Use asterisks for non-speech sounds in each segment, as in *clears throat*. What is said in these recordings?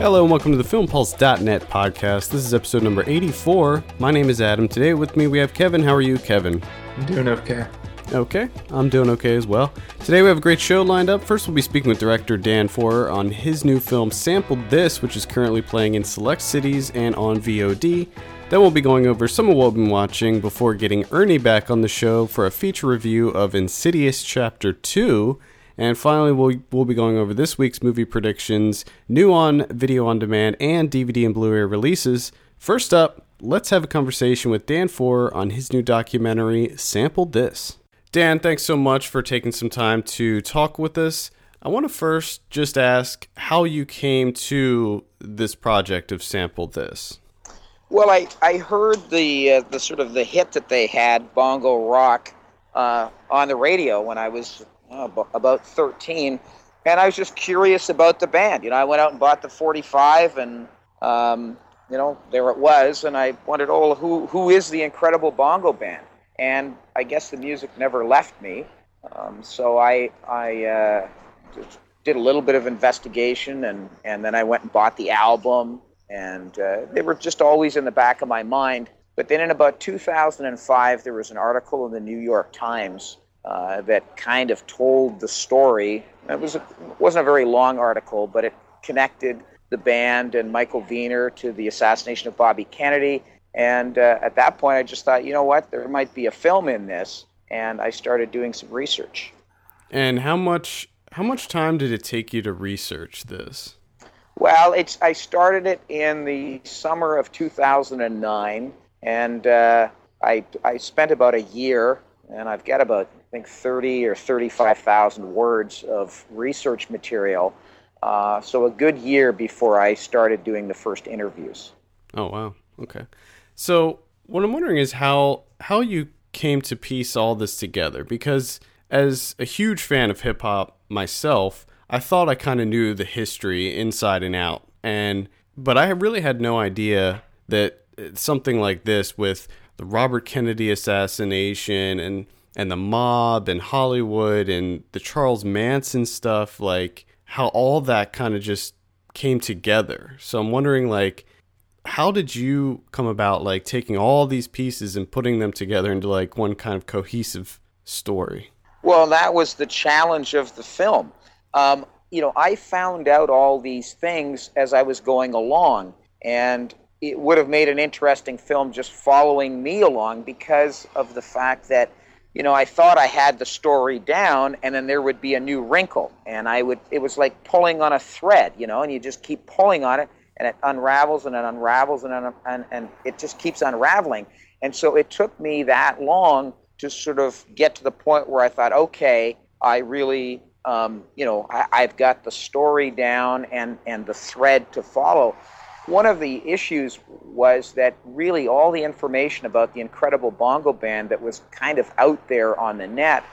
Hello and welcome to the FilmPulse.net podcast. This is episode number 84. My name is Adam. Today with me we have Kevin. How are you, Kevin? I'm doing okay. Okay, I'm doing okay as well. Today we have a great show lined up. First, we'll be speaking with director Dan Forrer on his new film Sample This, which is currently playing in select cities and on VOD. Then we'll be going over some of what we've been watching before getting Ernie back on the show for a feature review of Insidious Chapter 2. And finally, we'll, we'll be going over this week's movie predictions, new on video on demand, and DVD and Blu ray releases. First up, let's have a conversation with Dan Forrer on his new documentary, Sample This. Dan, thanks so much for taking some time to talk with us. I want to first just ask how you came to this project of Sample This. Well, I, I heard the uh, the sort of the hit that they had, Bongo Rock, uh, on the radio when I was uh, about 13, and I was just curious about the band. You know, I went out and bought the 45, and um, you know, there it was, and I wondered, oh, who who is the Incredible Bongo Band? And I guess the music never left me. Um, so I I uh, did a little bit of investigation, and and then I went and bought the album, and uh, they were just always in the back of my mind. But then in about 2005, there was an article in the New York Times uh, that kind of told the story. It was a, wasn't a very long article, but it connected the band and Michael Viner to the assassination of Bobby Kennedy. And uh, at that point, I just thought, you know what, there might be a film in this, and I started doing some research. And how much how much time did it take you to research this? Well, it's I started it in the summer of 2009, and uh, I I spent about a year, and I've got about think 30 or 35,000 words of research material. Uh, so a good year before I started doing the first interviews. Oh wow. Okay. So what I'm wondering is how how you came to piece all this together because as a huge fan of hip hop myself, I thought I kind of knew the history inside and out. And but I really had no idea that something like this with the Robert Kennedy assassination and and the mob and Hollywood and the Charles Manson stuff, like how all that kind of just came together. So I'm wondering, like, how did you come about, like, taking all these pieces and putting them together into, like, one kind of cohesive story? Well, that was the challenge of the film. Um, you know, I found out all these things as I was going along, and it would have made an interesting film just following me along because of the fact that you know, I thought I had the story down, and then there would be a new wrinkle, and I would. It was like pulling on a thread, you know, and you just keep pulling on it, and it unravels and it unravels and and and it just keeps unraveling. And so it took me that long to sort of get to the point where I thought, okay, I really, um, you know, I, I've got the story down and and the thread to follow. One of the issues was that really all the information about the incredible bongo band that was kind of out there on the net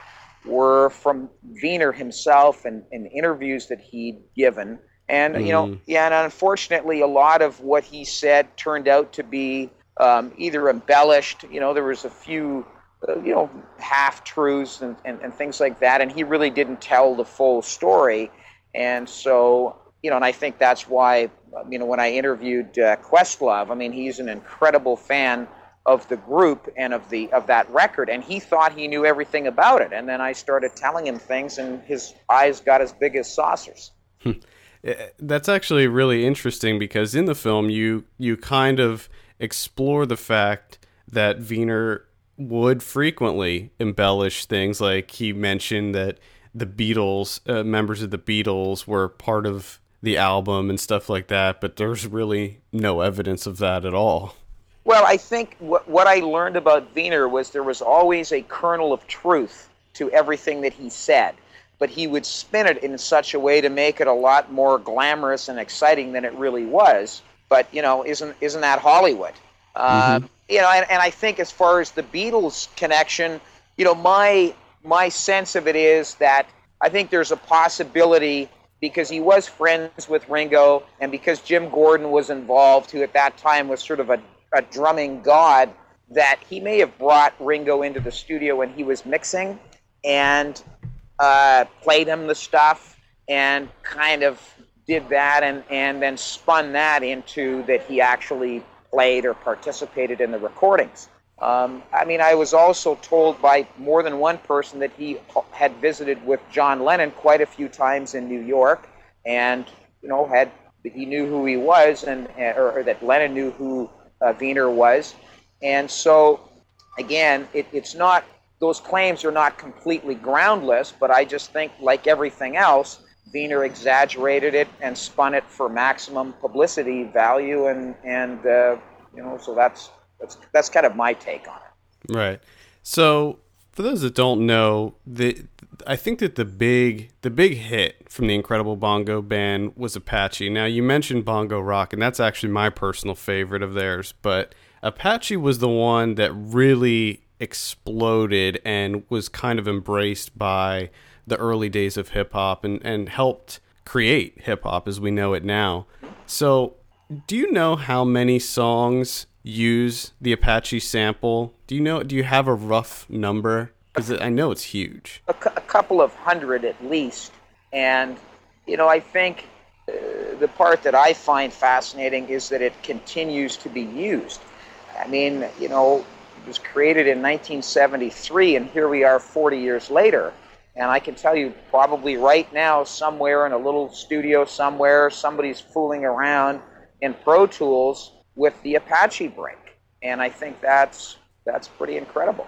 were from Viner himself and, and interviews that he'd given. And, mm. you know, mm-hmm. yeah, and unfortunately, a lot of what he said turned out to be um, either embellished, you know, there was a few, uh, you know, half truths and, and, and things like that. And he really didn't tell the full story. And so, you know, and I think that's why you know, when I interviewed uh, Questlove, I mean, he's an incredible fan of the group and of the of that record, and he thought he knew everything about it. And then I started telling him things, and his eyes got as big as saucers. Hmm. Eh, that's actually really interesting because in the film, you you kind of explore the fact that Viner would frequently embellish things, like he mentioned that the Beatles, uh, members of the Beatles, were part of the album and stuff like that, but there's really no evidence of that at all. Well, I think what, what I learned about Viner was there was always a kernel of truth to everything that he said, but he would spin it in such a way to make it a lot more glamorous and exciting than it really was. But you know, isn't isn't that Hollywood? Uh, mm-hmm. Uh, you know, and, and I think as far as the Beatles connection, you know, my my sense of it is that I think there's a possibility because he was friends with Ringo and because Jim Gordon was involved, who at that time was sort of a, a drumming god, that he may have brought Ringo into the studio when he was mixing and uh, played him the stuff and kind of did that and, and then spun that into that he actually played or participated in the recordings. Um, I mean, I was also told by more than one person that he had visited with John Lennon quite a few times in New York, and you know had he knew who he was, and or, or that Lennon knew who uh, Viner was, and so again, it, it's not those claims are not completely groundless, but I just think, like everything else, Viner exaggerated it and spun it for maximum publicity value, and and uh, you know, so that's that's that's kind of my take on it. Right. So for those that don't know, the I think that the big the big hit from the Incredible Bongo Band was Apache. Now you mentioned Bongo Rock, and that's actually my personal favorite of theirs, but Apache was the one that really exploded and was kind of embraced by the early days of hip hop and, and helped create hip hop as we know it now. So, do you know how many songs use the Apache sample? Do you know? Do you have a rough number? Because I know it's huge. A, cu- a, couple of hundred at least, and you know, I think uh, the part that I find fascinating is that it continues to be used. I mean, you know, it was created in 1973, and here we are 40 years later. And I can tell you, probably right now, somewhere in a little studio somewhere, somebody's fooling around in Pro Tools with the Apache break. And I think that's that's pretty incredible.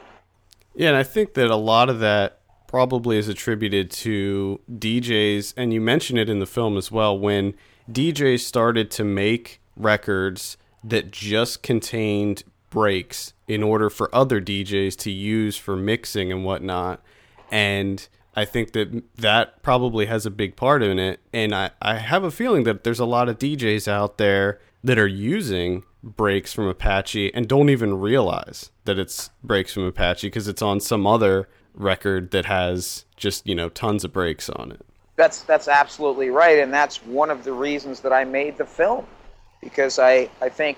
Yeah, and I think that a lot of that probably is attributed to DJs, and you mention it in the film as well, when DJs started to make records that just contained breaks in order for other DJs to use for mixing and whatnot. And I think that that probably has a big part in it. And I, I have a feeling that there's a lot of DJs out there that are using breaks from Apache and don't even realize that it's breaks from Apache because it's on some other record that has just, you know, tons of breaks on it. That's that's absolutely right and that's one of the reasons that I made the film because I, I think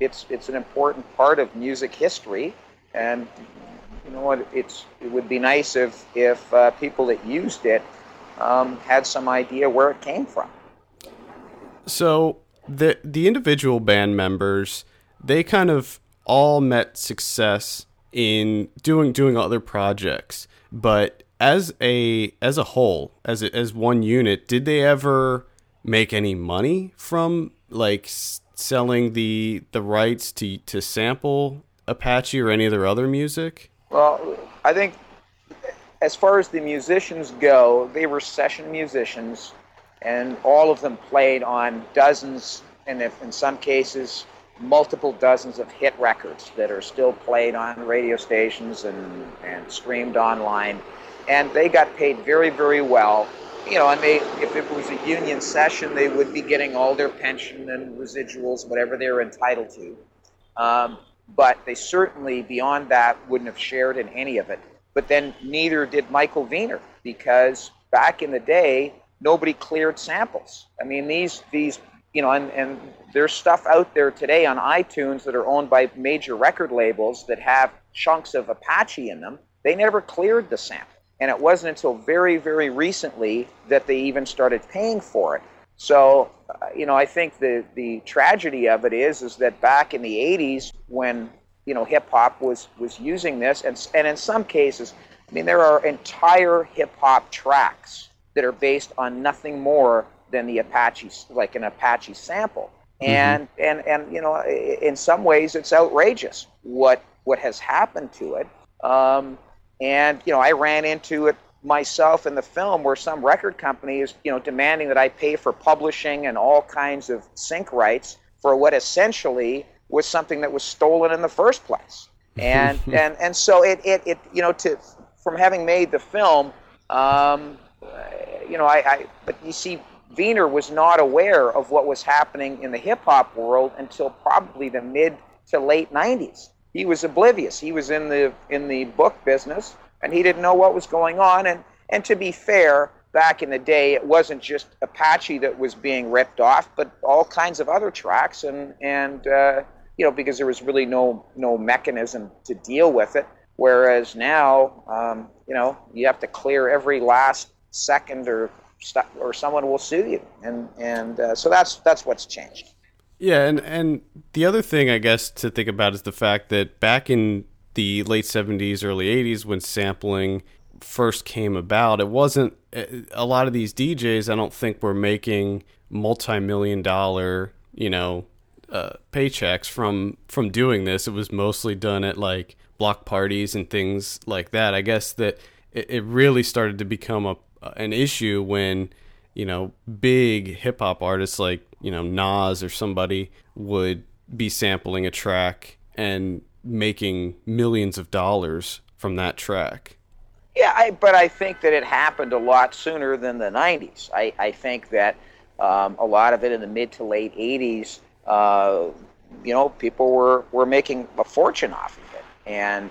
it's it's an important part of music history, and you know what it's it would be nice if if uh, people that used it um, had some idea where it came from. So the the individual band members they kind of all met success in doing doing other projects, but as a as a whole, as a, as one unit, did they ever make any money from like selling the the rights to to sample Apache or any of their other music? Well, I think as far as the musicians go, they were session musicians, and all of them played on dozens, and if in some cases, multiple dozens of hit records that are still played on radio stations and, and streamed online. And they got paid very, very well you know, and they, if it was a union session, they would be getting all their pension and residuals, whatever they were entitled to. Um, but they certainly, beyond that, wouldn't have shared in any of it. But then neither did Michael Viner, because back in the day, nobody cleared samples. I mean, these, these, you know, and, and there's stuff out there today on iTunes that are owned by major record labels that have chunks of Apache in them. They never cleared the sample. And it wasn't until very, very recently that they even started paying for it. So, uh, you know, I think the, the tragedy of it is, is that back in the 80s when, you know, hip hop was, was using this, and, and in some cases, I mean, there are entire hip hop tracks that are based on nothing more than the Apache, like an Apache sample. Mm-hmm. And, and, and, you know, in some ways it's outrageous what, what has happened to it. Um, and, you know, I ran into it myself in the film where some record company is, you know, demanding that I pay for publishing and all kinds of sync rights for what essentially was something that was stolen in the first place. *laughs* And and and so it, it, it you know to from having made the film, um, you know, I, I but you see Viner was not aware of what was happening in the hip hop world until probably the mid to late 90s he was oblivious. He was in the in the book business, and he didn't know what was going on. And and to be fair, back in the day, it wasn't just Apache that was being ripped off, but all kinds of other tracks, and and uh, you know because there was really no no mechanism to deal with it. Whereas now, um, you know, you have to clear every last second or or someone will sue you, and and uh, so that's that's what's changed. Yeah, and and the other thing I guess to think about is the fact that back in the late 70s, early 80s when sampling first came about, it wasn't a lot of these DJs I don't think were making multi-million dollar, you know, uh, paychecks from from doing this. It was mostly done at like block parties and things like that. I guess that it, it really started to become a an issue when you know big hip hop artists like you know Nas or somebody would be sampling a track and making millions of dollars from that track. Yeah, I, but I think that it happened a lot sooner than the 90s. I, I think that um, a lot of it in the mid to late 80s, uh, you know, people were, were making a fortune off of it. And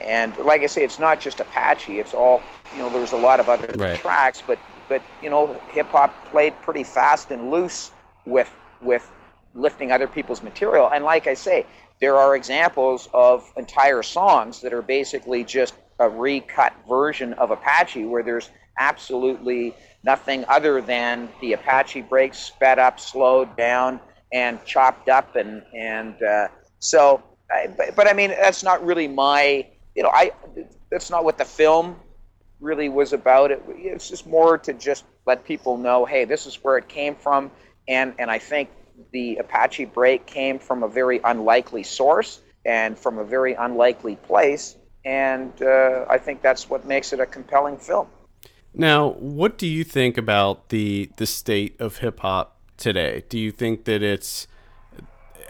and like I say, it's not just Apache. It's all you know. There's a lot of other right. tracks, but but you know, hip hop played pretty fast and loose with with lifting other people's material. And like I say, there are examples of entire songs that are basically just a recut version of Apache where there's absolutely nothing other than the Apache breaks sped up, slowed down, and chopped up, and and uh, so. I, but, but I mean, that's not really my. You know, I. That's not what the film really was about. It, it's just more to just let people know, hey, this is where it came from, and and I think the Apache break came from a very unlikely source and from a very unlikely place, and uh, I think that's what makes it a compelling film. Now, what do you think about the the state of hip hop today? Do you think that it's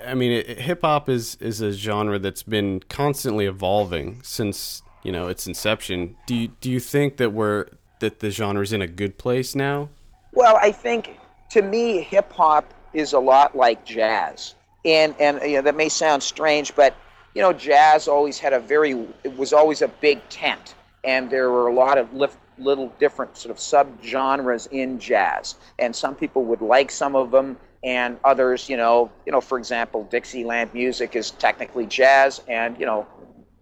I mean, hip hop is is a genre that's been constantly evolving since you know its inception. Do you do you think that we're that the genre is in a good place now? Well, I think to me, hip hop is a lot like jazz, and and you know, that may sound strange, but you know, jazz always had a very it was always a big tent, and there were a lot of lift, little different sort of subgenres in jazz, and some people would like some of them, and others, you know, you know, for example, Dixieland music is technically jazz, and you know,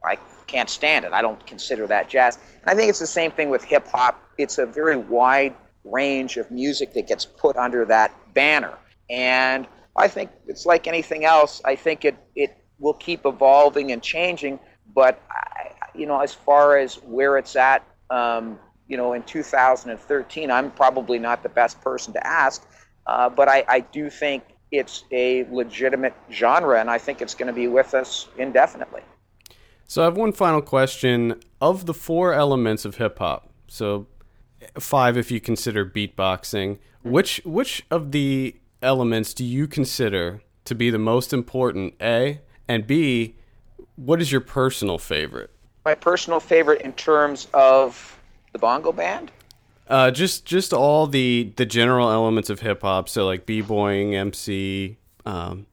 I can't stand it. I don't consider that jazz. And I think it's the same thing with hip hop. It's a very wide range of music that gets put under that banner. And I think it's like anything else. I think it, it will keep evolving and changing. But, I, you know, as far as where it's at, um, you know, in 2013, I'm probably not the best person to ask. Uh, but I, I do think it's a legitimate genre, and I think it's going to be with us indefinitely. So I have one final question. Of the four elements of hip hop, so five if you consider beatboxing, which which of the elements do you consider to be the most important? A and B, what is your personal favorite? My personal favorite in terms of the bongo band? Uh, just just all the the general elements of hip hop. So like b boying, MC, um,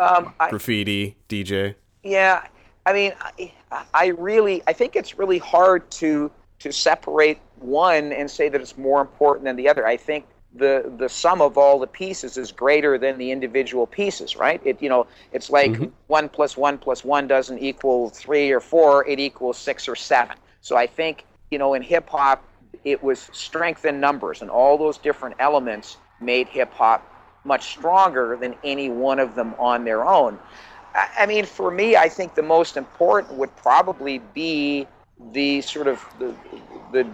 um, I, graffiti, DJ. Yeah, I mean, I, I really, I think it's really hard to to separate one and say that it's more important than the other. I think the the sum of all the pieces is greater than the individual pieces, right? It you know, it's like mm-hmm. one plus one plus one doesn't equal three or four; it equals six or seven. So I think you know, in hip hop, it was strength in numbers, and all those different elements made hip hop much stronger than any one of them on their own. I mean, for me, I think the most important would probably be the sort of the the,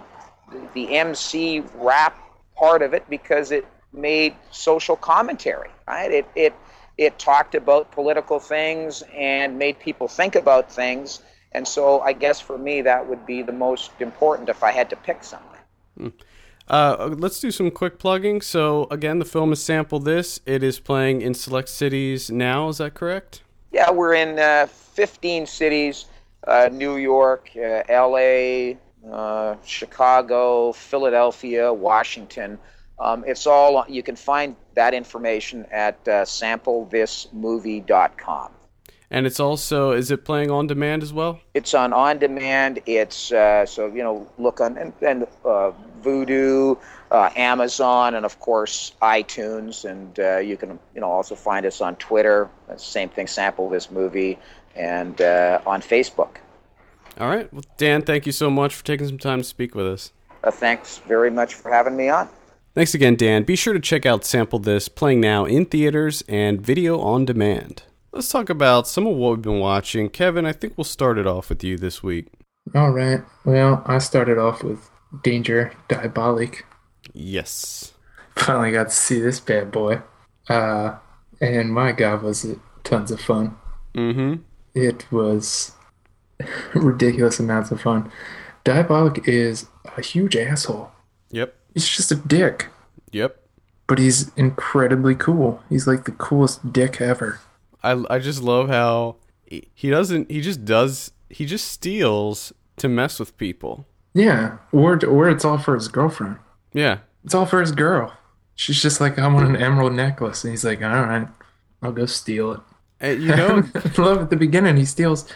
the MC rap part of it because it made social commentary, right? It it it talked about political things and made people think about things. And so I guess for me that would be the most important if I had to pick something. Uh, let's do some quick plugging. So again, the film is Sample This. It is playing in select cities now. Is that correct? Yeah, we're in uh, 15 cities uh, New York, uh, LA, uh, Chicago, Philadelphia, Washington. Um, it's all, you can find that information at uh, samplethismovie.com. And it's also, is it playing on demand as well? It's on on demand. It's, uh, so, you know, look on, and, and Vudu, uh, Amazon, and of course iTunes. And uh, you can, you know, also find us on Twitter. Same thing, sample this movie, and uh, on Facebook. All right. Well, Dan, thank you so much for taking some time to speak with us. Uh, thanks very much for having me on. Thanks again, Dan. Be sure to check out Sample This, playing now in theaters and video on demand. Let's talk about some of what we've been watching. Kevin, I think we'll start it off with you this week. All right. Well, I started off with Danger Diabolik. Yes. Finally got to see this bad boy. Uh, and my God, was it tons of fun. Mm-hmm. It was *laughs* ridiculous amounts of fun. Diabolik is a huge asshole. Yep. He's just a dick, Yep. but he's incredibly cool. He's like the coolest dick ever. I, I just love how he he doesn't he just does he just steals to mess with people. Yeah, or or it's all for his girlfriend. Yeah. It's all for his girl. She's just like, I want an emerald necklace, and he's like, all right, I'll go steal it. And, you know, *laughs* love at the beginning he steals.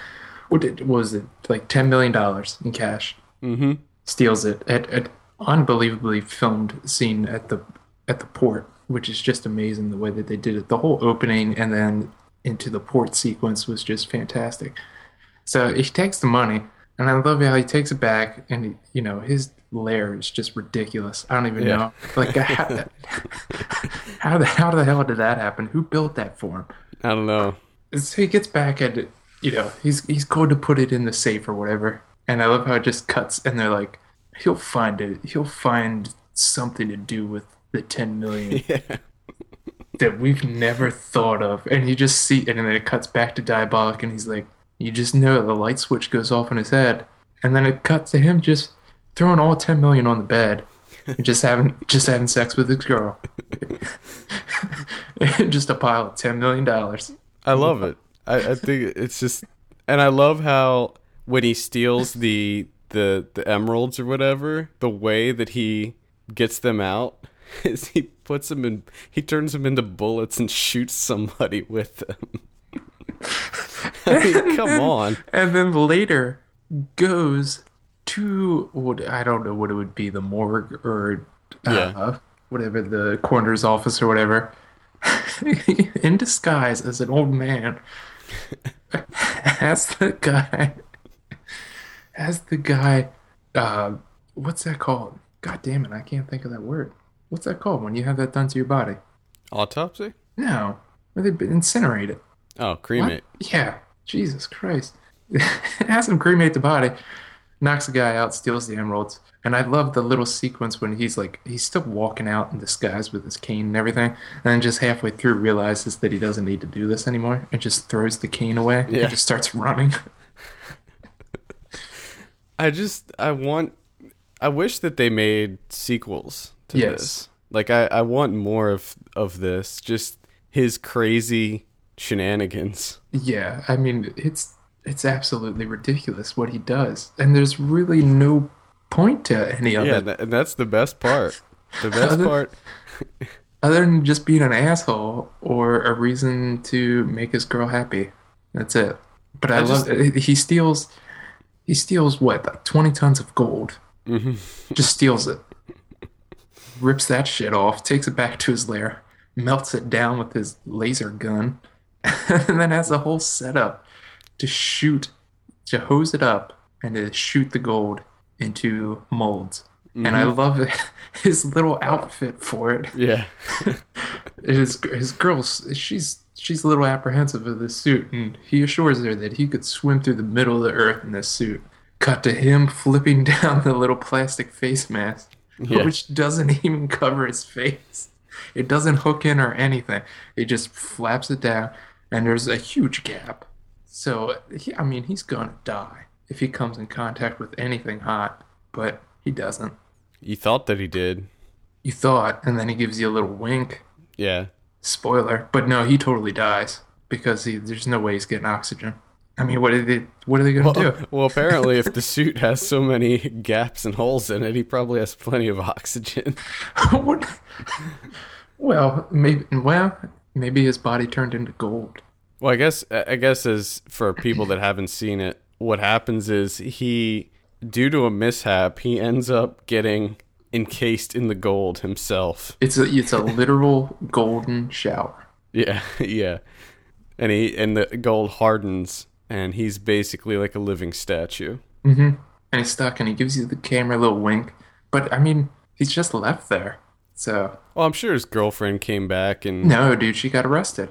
What did, what was it? Like ten million dollars in cash. mm-hmm. Steals it at an unbelievably filmed scene at the at the port, which is just amazing the way that they did it. The whole opening and then into the port sequence was just fantastic. So he takes the money, and I love how he takes it back, and he, you know his lair is just ridiculous. I don't even Yeah. know, like how, *laughs* how the how the hell did that happen? Who built that for him? I don't know. So he gets back at you know he's he's going to put it in the safe or whatever, and I love how it just cuts, and they're like, he'll find it, he'll find something to do with the ten million *laughs* Yeah. that we've never thought of, and you just see, it. and then it cuts back to Diabolik, and he's like, you just know the light switch goes off in his head, and then it cuts to him just throwing all ten million on the bed. and Just having just having sex with his girl, *laughs* just a pile of ten million dollars. I love it. I, I think it's just, and I love how when he steals the the the emeralds or whatever, the way that he gets them out *laughs* is he puts them in, he turns them into bullets and shoots somebody with them. I mean, *laughs* come on. and then later goes to what I don't know what it would be the morgue or uh, Yeah. whatever the coroner's office or whatever. *laughs* In disguise as an old man. *laughs* As the guy as the guy uh, what's that called? God damn it I can't think of that word. What's that called when you have that done to your body? Autopsy? no. Where they incinerate it Oh, cremate. what? Yeah. Jesus Christ. *laughs* Has him cremate the body, knocks the guy out, steals the emeralds. And I love the little sequence when he's like, he's still walking out in disguise with his cane and everything. And then just halfway through realizes that he doesn't need to do this anymore and just throws the cane away Yeah. and just starts running. *laughs* I just I want I wish that they made sequels to Yes. this. Like I, I want more of of this. Just his crazy shenanigans. yeah. I mean, it's it's absolutely ridiculous what he does. And there's really no point to any of Yeah, it. tha- and that's the best part. The best Other- part. *laughs* other than just being an asshole or a reason to make his girl happy. That's it. But I, I love it. He steals. He steals what, like twenty tons of gold. Mhm. Just steals it. Rips that shit off. Takes it back to his lair. Melts it down with his laser gun, *laughs* and then has a whole setup to shoot, to hose it up, and to shoot the gold into molds. And I mm-hmm. love it. *laughs* his little outfit for it Yeah. *laughs* his his girl's she's she's a little apprehensive of this suit, and he assures her that he could swim through the middle of the earth in this suit. Cut to him flipping down the little plastic face mask, Yeah. which doesn't even cover his face. It doesn't hook in or anything. It just flaps it down, and there's a huge gap. So, he, I mean, he's gonna die if he comes in contact with anything hot, but he doesn't. You thought that he did. You thought, and then he gives you a little wink. Yeah. Spoiler, but no, he totally dies because he, there's no way he's getting oxygen. I mean, what are they? What are they gonna Well, do? well, apparently, if *laughs* the suit has so many gaps and holes in it, he probably has plenty of oxygen. *laughs* what? Well, maybe. Well, maybe his body turned into gold. Well, I guess I guess as for people that haven't seen it, what happens is he, due to a mishap, he ends up getting encased in the gold himself. It's a it's a literal golden shower. Yeah, *laughs* yeah, and he and the gold hardens, and he's basically like a living statue. Mm-hmm. And he's stuck, and he gives you the camera a little wink. But I mean, he's just left there. So Well, I'm sure his girlfriend came back and no, dude, she got arrested.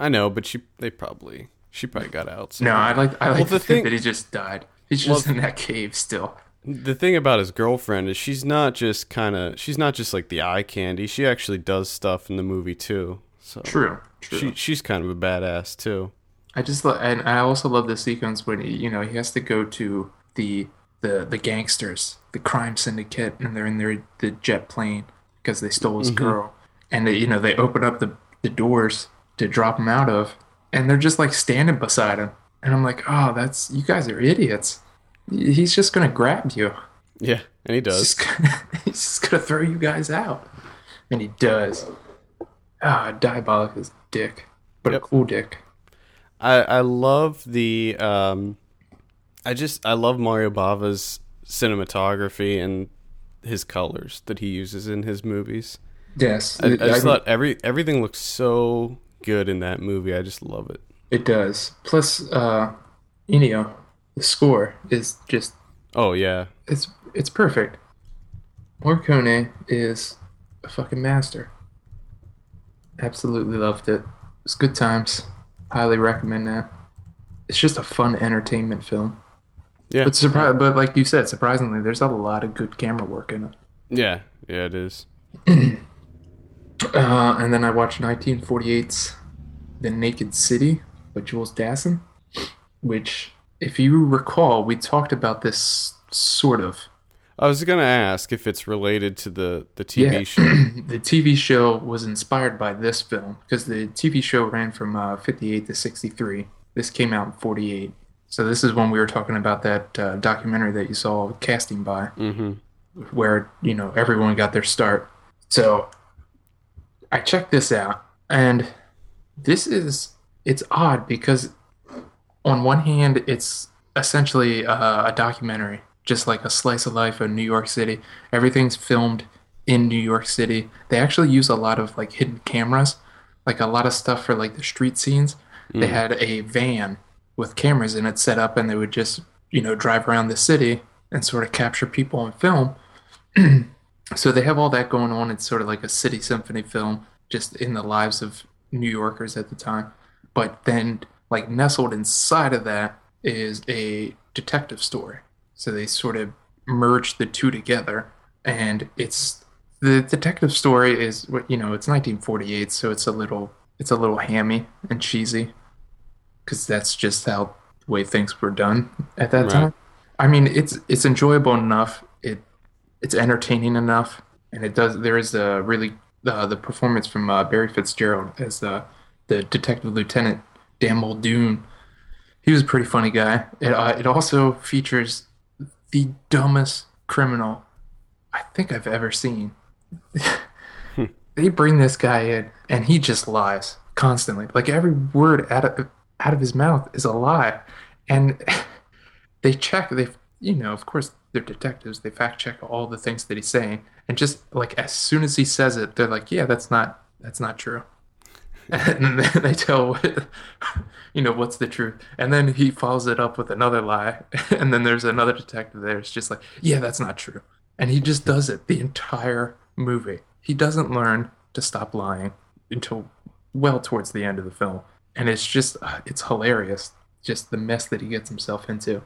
I know, but she they probably she probably got out. So. No, I like I like Well, the think thing- that he just died. He's just Well- in that cave still. The thing about his girlfriend is she's not just kind of she's not just like the eye candy. She actually does stuff in the movie too. So True, true. she she's kind of a badass too. I just lo- and I also love the sequence when he, you know he has to go to the the the gangsters, the crime syndicate, and they're in their the jet plane because they stole his mm-hmm. girl, and they you know they open up the the doors to drop him out of, and they're just like standing beside him, and I'm like, oh, that's you guys are idiots. He's just gonna grab you. Yeah, and he He's does. just gonna, *laughs* he's just gonna throw you guys out, and he does. Ah, diabolik as dick, but Yep. a cool dick. I I love the um, I just I love Mario Bava's cinematography and his colors that he uses in his movies. Yes, I, I just I- thought every everything looks so good in that movie. I just love it. It does. Plus, uh, Ennio, the score is just Oh yeah, it's it's perfect. Morricone is a fucking master. Absolutely loved it. It's good times. Highly recommend that. It's just a fun entertainment film. yeah, But surpri- but like you said, surprisingly, there's a lot of good camera work in it. yeah, yeah. It is. *clears throat* Uh, and then I watched 1948's The Naked City by Jules Dassin, which, if you recall, we talked about this sort of. I was gonna ask if it's related to the the TV Yeah. show. *clears throat* the TV show was inspired by this film because the TV show ran from uh, 58 to 63. This came out in 48. So this is when we were talking about that uh, documentary that you saw casting by, hmm where you know everyone got their start. So I checked this out, and this is it's odd because on one hand it's essentially uh, a documentary, just like a slice of life of New York City. Everything's filmed in New York City. They actually use a lot of like hidden cameras, like a lot of stuff for like the street scenes. They had a van with cameras in it set up, and they would just you know drive around the city and sort of capture people on film. *clears throat* so they have all that going on. It's sort of like a city symphony film, just in the lives of New Yorkers at the time. But then, like nestled inside of that is a detective story. So they sort of merge the two together, and it's the detective story is what you know. It's 1948, so it's a little it's a little hammy and cheesy, because that's just how the way things were done at that Right. time. I mean, it's it's enjoyable enough. It it's entertaining enough, and it does. There is a really uh, the performance from uh, Barry Fitzgerald as the the detective lieutenant Dan Muldoon. He was a pretty funny guy. It uh, it also features the dumbest criminal I think I've ever seen. they bring this guy in, and he just lies constantly. Like every word out of out of his mouth is a lie, and *laughs* they check. They, you know, of course, they're detectives. They fact check all the things that he's saying, and just like as soon as he says it, they're like, "Yeah, that's not that's not true." *laughs* And then *laughs* they tell, *laughs* you know, what's the truth, and then he follows it up with another lie, and then there's another detective there. It's just like, "Yeah, that's not true," and he just does it the entire movie. He doesn't learn to stop lying until well towards the end of the film, and it's just uh, it's hilarious, just the mess that he gets himself into.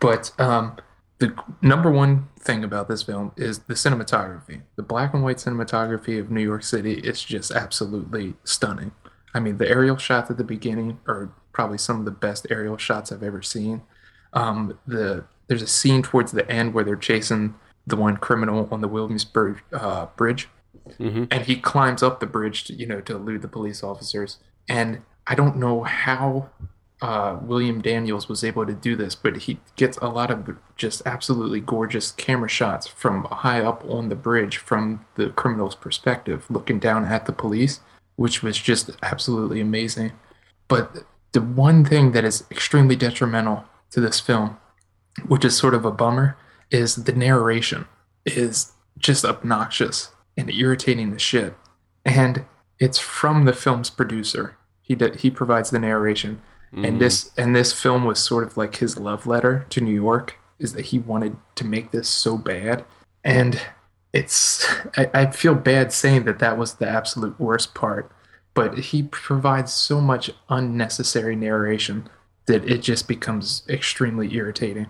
But um, the number one thing about this film is the cinematography. The black and white cinematography of New York City is just absolutely stunning. I mean, the aerial shots at the beginning are probably some of the best aerial shots I've ever seen. Um, the there's a scene towards the end where they're chasing the one criminal on the Williamsburg uh, Bridge, Mhm. and he climbs up the bridge to you know to elude the police officers. And I don't know how uh, William Daniels was able to do this, but he gets a lot of just absolutely gorgeous camera shots from high up on the bridge from the criminal's perspective, looking down at the police, which was just absolutely amazing. But the one thing that is extremely detrimental to this film, which is sort of a bummer, is the narration is just obnoxious and irritating the shit. And it's from the film's producer. He did, he provides the narration and mm. this and this film was sort of like his love letter to New York is that he wanted to make this so bad and it's *laughs* I, I feel bad saying that that was the absolute worst part, but he provides so much unnecessary narration that it just becomes extremely irritating.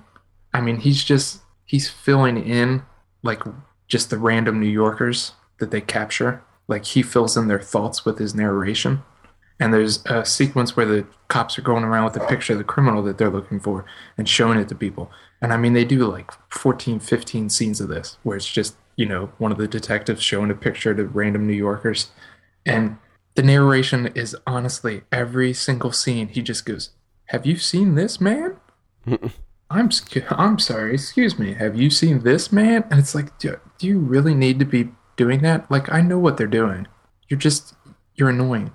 I mean, he's just he's filling in like just the random New Yorkers that they capture. Like he fills in their thoughts with his narration. And there's a sequence where the cops are going around with a picture of the criminal that they're looking for and showing it to people. And I mean, they do like 14, 15 scenes of this where it's just, you know, one of the detectives showing a picture to random New Yorkers. And the narration is honestly every single scene. He just goes, Have you seen this man? *laughs* I'm I'm sorry, excuse me. Have you seen this man? And it's like, do, do you really need to be doing that? Like, I know what they're doing. You're just you're annoying.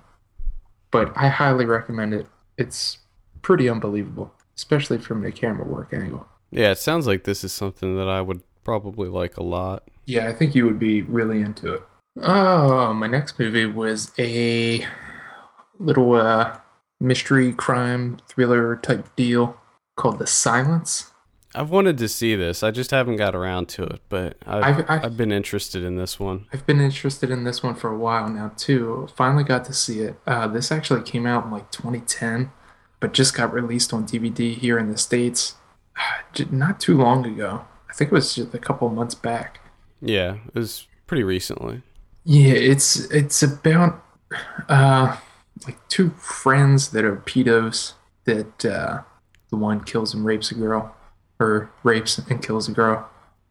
But I highly recommend it. It's pretty unbelievable, especially from the camera work angle. Yeah, it sounds like this is something that I would probably like a lot. Yeah, I think you would be really into it. Oh, my next movie was a little uh, mystery crime thriller type deal called The Silence. I've wanted to see this. I just haven't got around to it, but I've, I've, I've, I've, been interested in this one. I've been interested in this one for a while now, too. Finally got to see it. Uh, this actually came out in like 2010, but just got released on DVD here in the States *sighs* not too long ago. I think it was just a couple months back. Yeah, it was pretty recently. Yeah, it's it's about uh, like two friends that are pedos that uh, the one kills and rapes a girl, or rapes and kills a girl,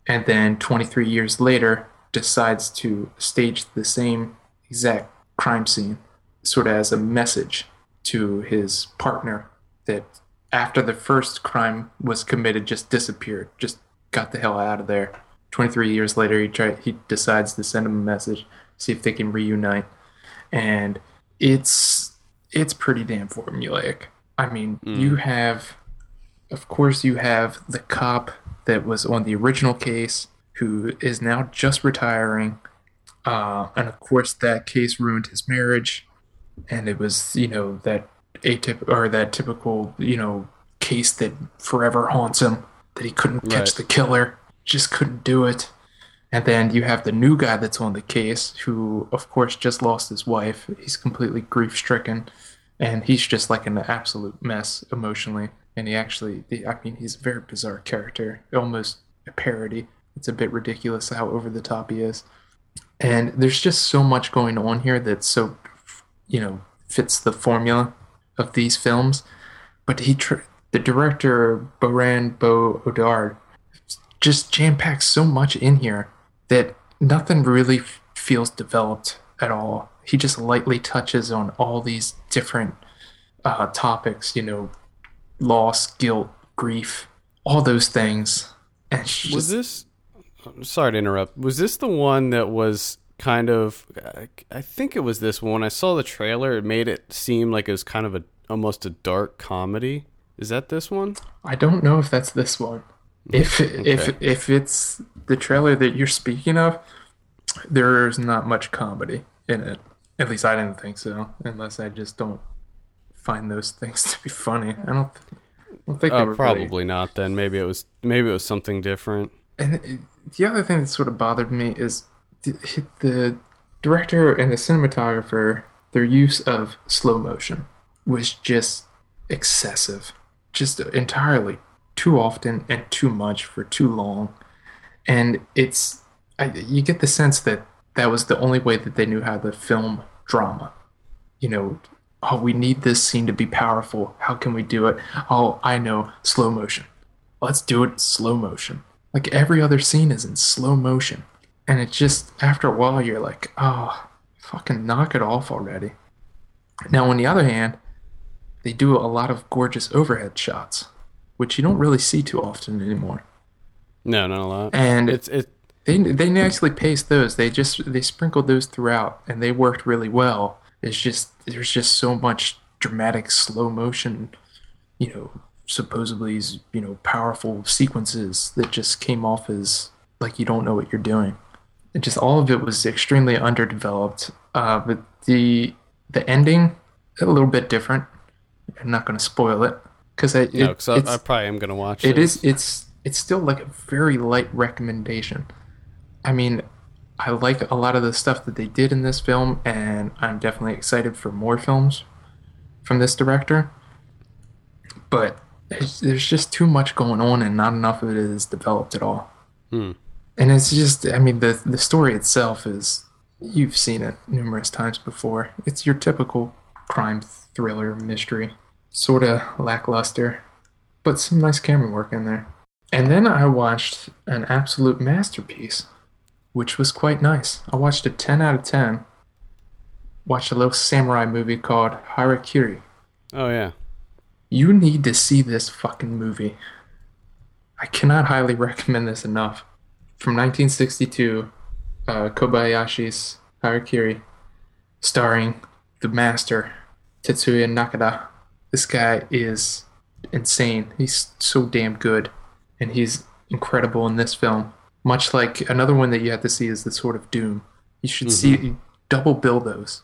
and then 23 years later decides to stage the same exact crime scene, sort of as a message to his partner that after the first crime was committed, just disappeared, just got the hell out of there. 23 years later, he try, he decides to send him a message, see if they can reunite, and it's it's pretty damn formulaic. I mean, mm. you have of course, you have the cop that was on the original case who is now just retiring. Uh, and of course, that case ruined his marriage. And it was, you know, that atyp- or that typical, you know, case that forever haunts him that he couldn't right. catch the killer, just couldn't do it. And then you have the new guy that's on the case who, of course, just lost his wife. He's completely grief stricken and he's just like an absolute mess emotionally and he actually i mean he's a very bizarre character almost a parody. It's a bit ridiculous how over the top he is. And there's just so much going on here that so you know fits the formula of these films. But he tr- the director Baran bo Odar just jam packs so much in here that nothing really f- feels developed at all. He just lightly touches on all these different uh, topics, you know, loss, guilt, grief, all those things. And just, was this? Sorry to interrupt. Was this the one that was kind of? I think it was this one. When I saw the trailer. It made it seem like it was kind of a almost a dark comedy. Is that this one? I don't know if that's this one. If okay. if if it's the trailer that you're speaking of, there's not much comedy in it. At least I didn't think so, unless I just don't find those things *laughs* to be funny. I don't, I don't think uh, probably really... not. Then maybe it was maybe it was something different. And it, the other thing that sort of bothered me is the, the director and the cinematographer. Their use of slow motion was just excessive, just entirely too often and too much for too long. And it's I, you get the sense that that was the only way that they knew how to film drama. You know, oh, we need this scene to be powerful. How can we do it? Oh, I know, slow motion. Let's do it in slow motion. Like every other scene is in slow motion. And it just, after a while, you're like, oh, fucking knock it off already. Now, on the other hand, they do a lot of gorgeous overhead shots, which you don't really see too often anymore. No, not a lot. And it's it. They they nicely paced those. They just they sprinkled those throughout, and they worked really well. It's just there's just so much dramatic slow motion, you know, supposedly you know powerful sequences that just came off as like you don't know what you're doing. And just all of it was extremely underdeveloped. Uh, but the the ending a little bit different. I'm not going to spoil it because I no, cause I, I, probably am going to watch it. It is it's it's still like a very light recommendation. I mean, I like a lot of the stuff that they did in this film, and I'm definitely excited for more films from this director. But there's, there's just too much going on, and not enough of it is developed at all. Hmm. And it's just, I mean, the the story itself is you've seen it numerous times before. It's your typical crime thriller mystery, sort of lackluster, but some nice camera work in there. And then I watched an absolute masterpiece, which was quite nice. I watched a 10 out of 10. Watched a little samurai movie called Harakiri. Oh yeah. You need to see this fucking movie. I cannot highly *laughs* recommend this enough. From 1962, uh, Kobayashi's Harakiri, starring the master Tetsuya Nakada. This guy is insane. He's so damn good, and he's incredible in this film. Much like another one that you have to see is the Sword of Doom. You should see double bill those.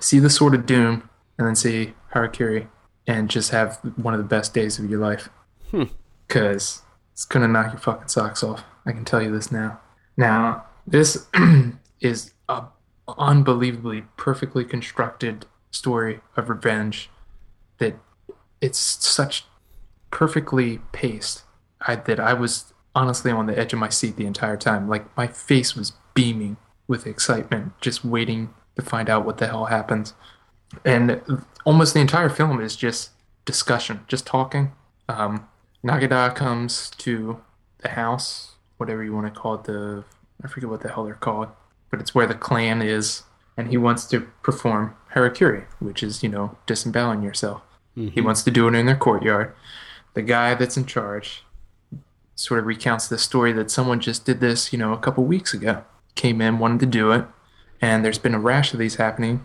See the Sword of Doom, and then see Harakiri, and just have one of the best days of your life. Hmm. Cause it's gonna knock your fucking socks off. I can tell you this now. Now, this *clears throat* is a unbelievably perfectly constructed story of revenge that it's such perfectly paced I, that I was honestly on the edge of my seat the entire time. Like my face was beaming with excitement, just waiting to find out what the hell happens. And almost the entire film is just discussion, just talking. Um, Nagada comes to the house, whatever you want to call it, the I forget what the hell they're called, but it's where the clan is, and he wants to perform harakiri, which is you know disemboweling yourself. He wants to do it in their courtyard. The guy that's in charge sort of recounts the story that someone just did this, you know, a couple weeks ago. Came in, wanted to do it, and there's been a rash of these happening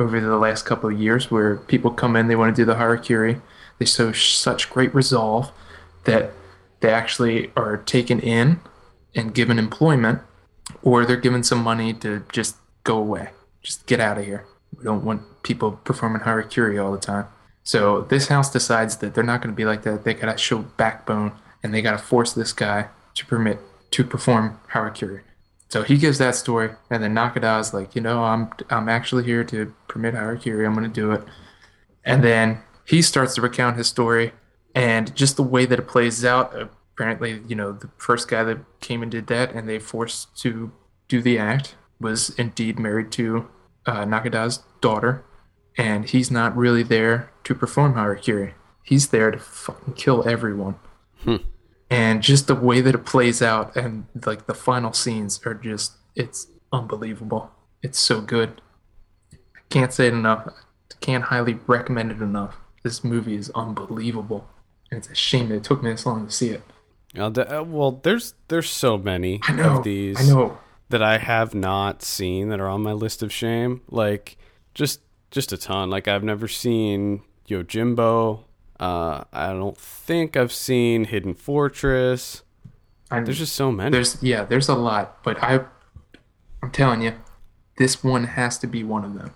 over the last couple of years where people come in, they want to do the harakiri. They show such great resolve that they actually are taken in and given employment, or they're given some money to just go away, just get out of here. We don't want people performing harakiri all the time. So this house decides that they're not going to be like that. They gotta show backbone, and they gotta force this guy to permit to perform harakiri. So he gives that story, and then Nakada is like, you know, I'm I'm actually here to permit harakiri. I'm going to do it. And then he starts to recount his story, and just the way that it plays out. Apparently, you know, the first guy that came and did that, and they forced to do the act, was indeed married to uh, Nakada's daughter, and he's not really there to perform harakiri. He's there to fucking kill everyone. And just the way that it plays out, and like the final scenes are just, it's unbelievable. It's so good. I can't say it enough. I can't highly recommend it enough. This movie is unbelievable. And it's a shame that it took me this long to see it. Uh, well, there's there's so many I know. of these I know. that I have not seen that are on my list of shame. Like just just a ton. Like I've never seen Yojimbo. Uh, I don't think I've seen Hidden Fortress. I, There's just so many. There's yeah, there's a lot, but I I'm telling you, this one has to be one of them.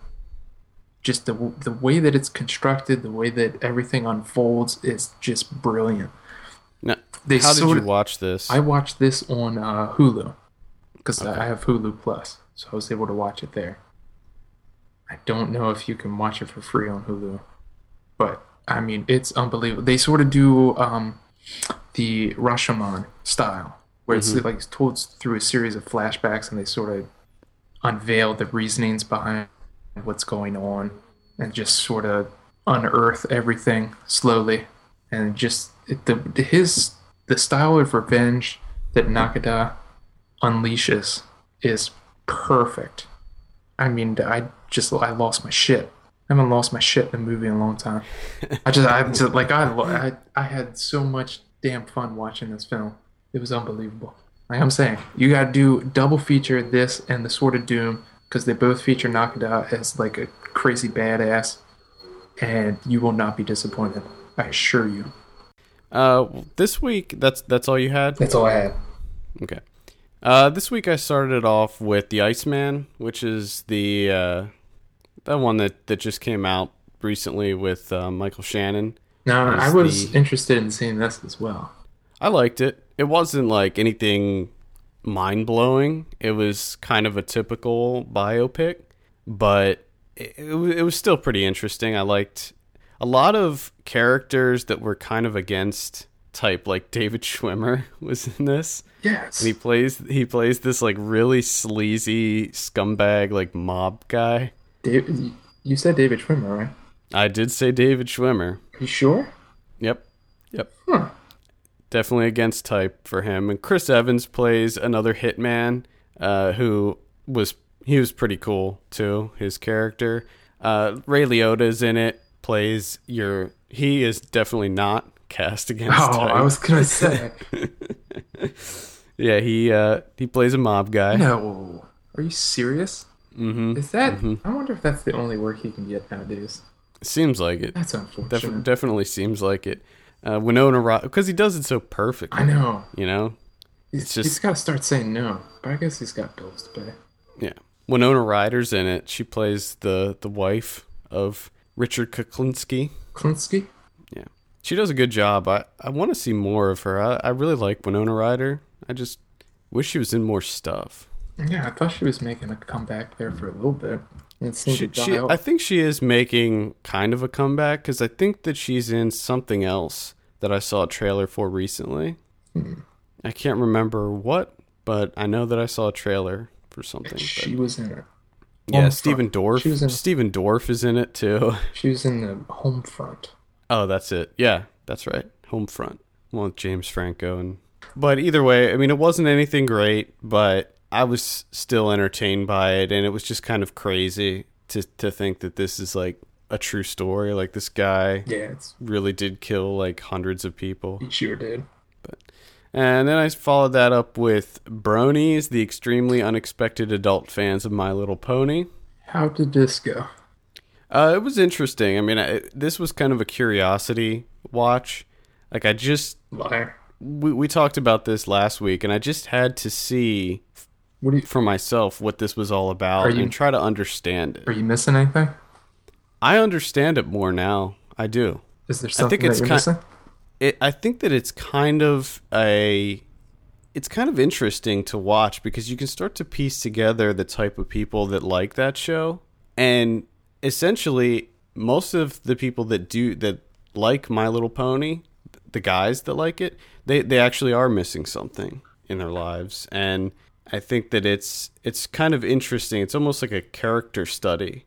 Just the the way that it's constructed, the way that everything unfolds is just brilliant. Now, They how did you watch this? I watched this on uh, Hulu because I have Hulu Plus, so I was able to watch it there. I don't know if you can watch it for free on Hulu, but I mean it's unbelievable. They sort of do um, the Rashomon style, where it's like it's told through a series of flashbacks, and they sort of unveil the reasonings behind what's going on, and just sort of unearth everything slowly, and just it, the his the style of revenge that Nakada unleashes is perfect. I mean, I just I lost my shit. I haven't lost my shit in a movie in a long time. I just I just like I, I, I had so much damn fun watching this film. It was unbelievable. Like I'm saying, you gotta do double feature this and the Sword of Doom because they both feature Nakada as like a crazy badass, and you will not be disappointed. I assure you. uh, this week, that's that's all you had. That's all I had. Okay. Uh, this week I started off with the Iceman, which is the uh, that one that that just came out recently with uh, Michael Shannon. Now I was the- interested in seeing this as well. I liked it. It wasn't like anything mind blowing. It was kind of a typical biopic, but it, it, it was still pretty interesting. I liked a lot of characters that were kind of against type, like David *laughs* Schwimmer was in this. Yes. And he plays he plays this like really sleazy scumbag like mob guy. David, you said David Schwimmer, right? I did say David Schwimmer. You sure? Yep. Yep. Huh. Definitely against type for him. And Chris Evans plays another hitman uh, who was he was pretty cool too. His character. Uh, Ray Liotta is in it. Plays your. He is definitely not cast *laughs* against Oh, type. I was gonna say *laughs* Yeah, he uh, he plays a mob guy. no. Are you serious? Mm-hmm. Is that? I wonder if that's the only work he can get nowadays. Seems like it. That's Def- unfortunate. definitely seems like it. Uh, Winona Ryder, because he does it so perfectly. I know. You know. He's, It's just- he's got to start saying no. But I guess he's got bills to pay. Yeah. Winona Ryder's in it. She plays the the wife of Richard Kuklinski. Klinsky? Yeah. She does a good job. I, I want to see more of her. I, I really like Winona Ryder. I just wish she was in more stuff. Yeah, I thought she was making a comeback there for a little bit. And it seemed She, she. I think she is making kind of a comeback because I think that she's in something else that I saw a trailer for recently. Hmm. I can't remember what, but I know that I saw a trailer for something. but- she was in it. yeah, Home Stephen Dorff. She was in- Stephen Dorff is in it too. She was in the home front. Oh, that's it. Yeah, that's right. Homefront. One with James Franco and but either way, I mean it wasn't anything great, but I was still entertained by it and it was just kind of crazy to to think that this is like a true story. Like this guy Yeah, really did kill like hundreds of people. he sure did. But And then I followed that up with Bronies, the extremely unexpected adult fans of My Little Pony. How did this go? Uh, it was interesting. I mean, I, this was kind of a curiosity watch. Like I just Liar. we, we talked about this last week and i just had to see What do you? for myself what this was all about you- and try to understand it. Are you missing anything? i understand it more now i do Is there I something think it's kind- missing? it, i think that it's kind of a it's kind of interesting to watch because you can start to piece together the type of people that like that show and essentially most of the people that do that like my little pony the guys that like it they they actually are missing something in their lives and i think that it's it's kind of interesting it's almost like a character study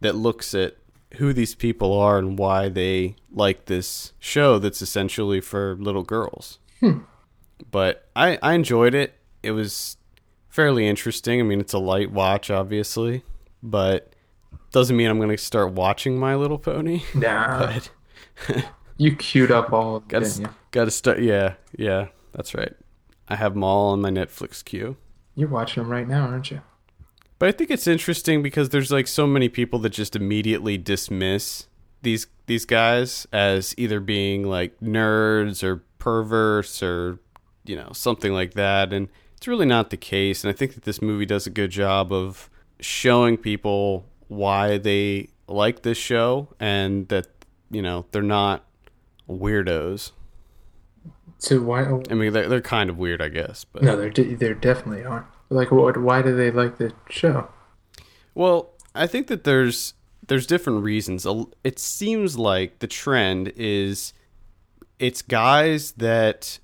that looks at who these people are and why they like this show that's essentially for little girls. Hmm. But I, I enjoyed it. It was fairly interesting. I mean, it's a light watch, obviously, but doesn't mean I'm going to start watching My Little Pony. *laughs* Nah. You queued up all of it, gotta, didn't gotta start. Yeah, yeah, that's right. I have them all on my Netflix queue. You're watching them right now, aren't you? But I think it's interesting because there's like so many people that just immediately dismiss these these guys as either being like nerds or perverts or you know something like that and it's really not the case and I think that this movie does a good job of showing people why they like this show and that you know they're not weirdos. So why? I mean they're, they're kind of weird I guess, but No, they're de- they definitely are. Like, what? Why do they like the show? Well, I think that there's there's different reasons. It seems like the trend is it's guys that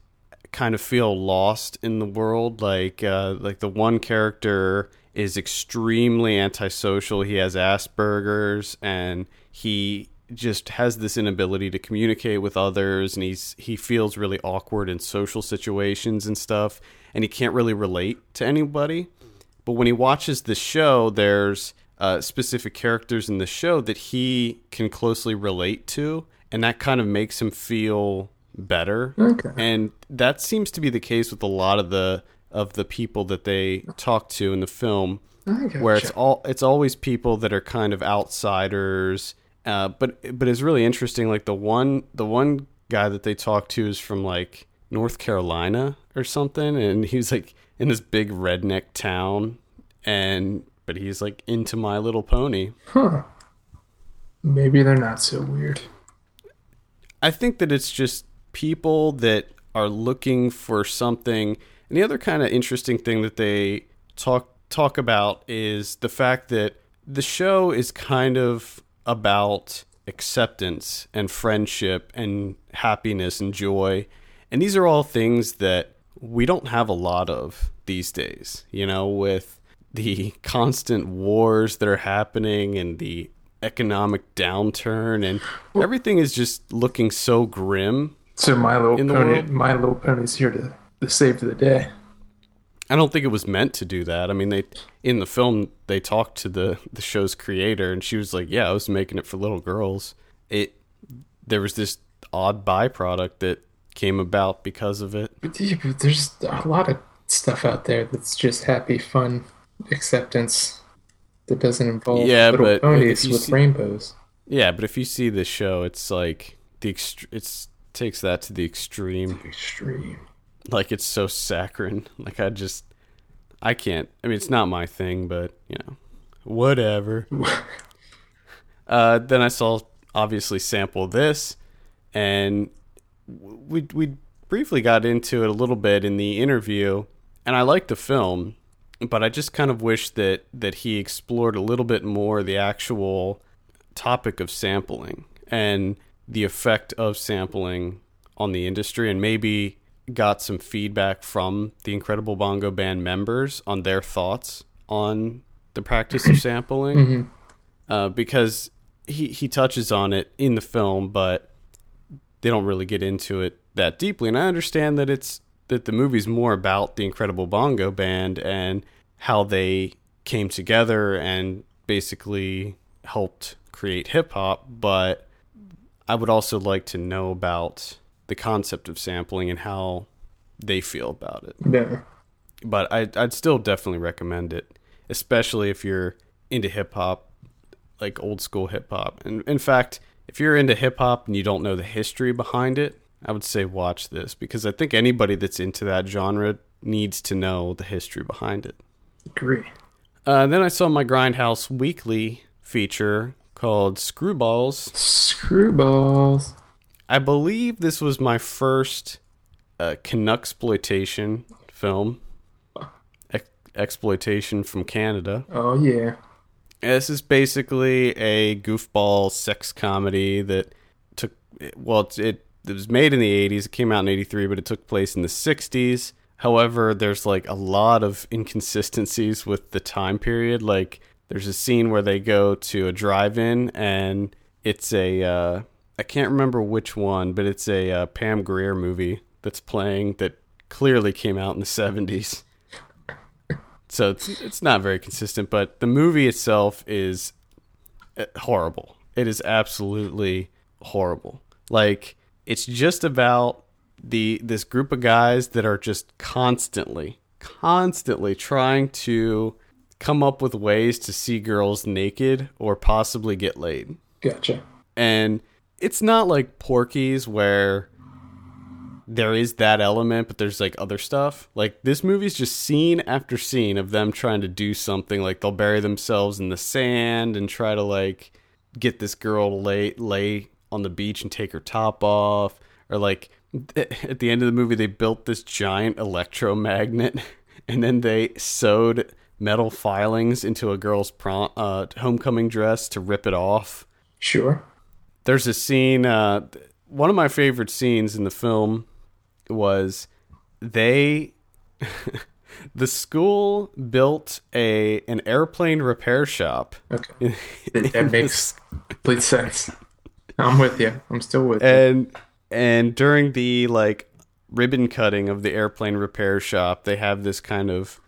kind of feel lost in the world. Like uh, like the one character is extremely antisocial. He has Asperger's and he just has this inability to communicate with others and he's he feels really awkward in social situations and stuff and he can't really relate to anybody. But when he watches the show, there's uh, specific characters in the show that he can closely relate to, and that kind of makes him feel better. Okay. And that seems to be the case with a lot of the of the people that they talk to in the film, where it's all it's always people that are kind of outsiders. Uh, but but it's really interesting. Like the one the one guy that they talk to is from like North Carolina or something, and he's like in this big redneck town, and but he's like into My Little Pony. Huh. Maybe they're not so weird. I think that it's just people that are looking for something, And the other kind of interesting thing that they talk talk about is the fact that the show is kind of about acceptance and friendship and happiness and joy. And these are all things that we don't have a lot of these days, you know, with the *laughs* constant wars that are happening and the economic downturn and everything is just looking so grim. So My Little Pony, world? My Little Pony's here to, to save the day. I don't think it was meant to do that. I mean, they in the film they talked to the the show's creator, and she was like, "Yeah, I was making it for little girls." It there was this odd byproduct that came about because of it. But, yeah, but there's a lot of stuff out there that's just happy, fun acceptance that doesn't involve Yeah, little but ponies with see- rainbows. Yeah, but if you see the show, it's like the ext- it's takes that to the extreme. Extreme. Like it's so saccharine. Like I just I can't. I mean, it's not my thing, but you know, whatever. *laughs* uh, then I saw obviously sample this, and we we briefly got into it a little bit in the interview, and I liked the film, but I just kind of wish that that he explored a little bit more the actual topic of sampling and the effect of sampling on the industry, and maybe got some feedback from the Incredible Bongo Band members on their thoughts on the practice of *clears throat* sampling, uh, because he he touches on it in the film, but they don't really get into it that deeply. And I understand that it's that the movie's more about the Incredible Bongo Band and how they came together and basically helped create hip hop, but I would also like to know about the concept of sampling and how they feel about it. Yeah. But I, I'd still definitely recommend it, especially if you're into hip hop, like old school hip hop. And in fact, if you're into hip hop and you don't know the history behind it, I would say watch this because I think anybody that's into that genre needs to know the history behind it. Agree. Uh, then I saw my Grindhouse Weekly feature called Screwballs. Screwballs. I believe this was my first uh, Canucksploitation film. Ex- exploitation from Canada. Oh yeah. This is basically a goofball sex comedy that took well, it it was made in the 80s. It came out in 83, but it took place in the 60s. However, there's like a lot of inconsistencies with the time period. Like there's a scene where they go to a drive-in and it's a uh, I can't remember which one, but it's a uh, Pam Grier movie that's playing that clearly came out in the 70s. So it's it's not very consistent, but the movie itself is uh, horrible. It is absolutely horrible. Like it's just about the this group of guys that are just constantly constantly trying to come up with ways to see girls naked or possibly get laid. Gotcha. And it's not like Porky's where there is that element, but there's like other stuff. Like this movie's just scene after scene of them trying to do something. Like they'll bury themselves in the sand and try to like get this girl to lay lay on the beach and take her top off. Or like *laughs* at the end of the movie, they built this giant electromagnet *laughs* and then they sewed metal filings into a girl's prom- uh, homecoming dress to rip it off Sure. There's a scene uh one of my favorite scenes in the film was they *laughs* the school built a an airplane repair shop Okay. *laughs* That, that makes complete sense. I'm with you. I'm still with you. and and during the like ribbon cutting of the airplane repair shop they have this kind of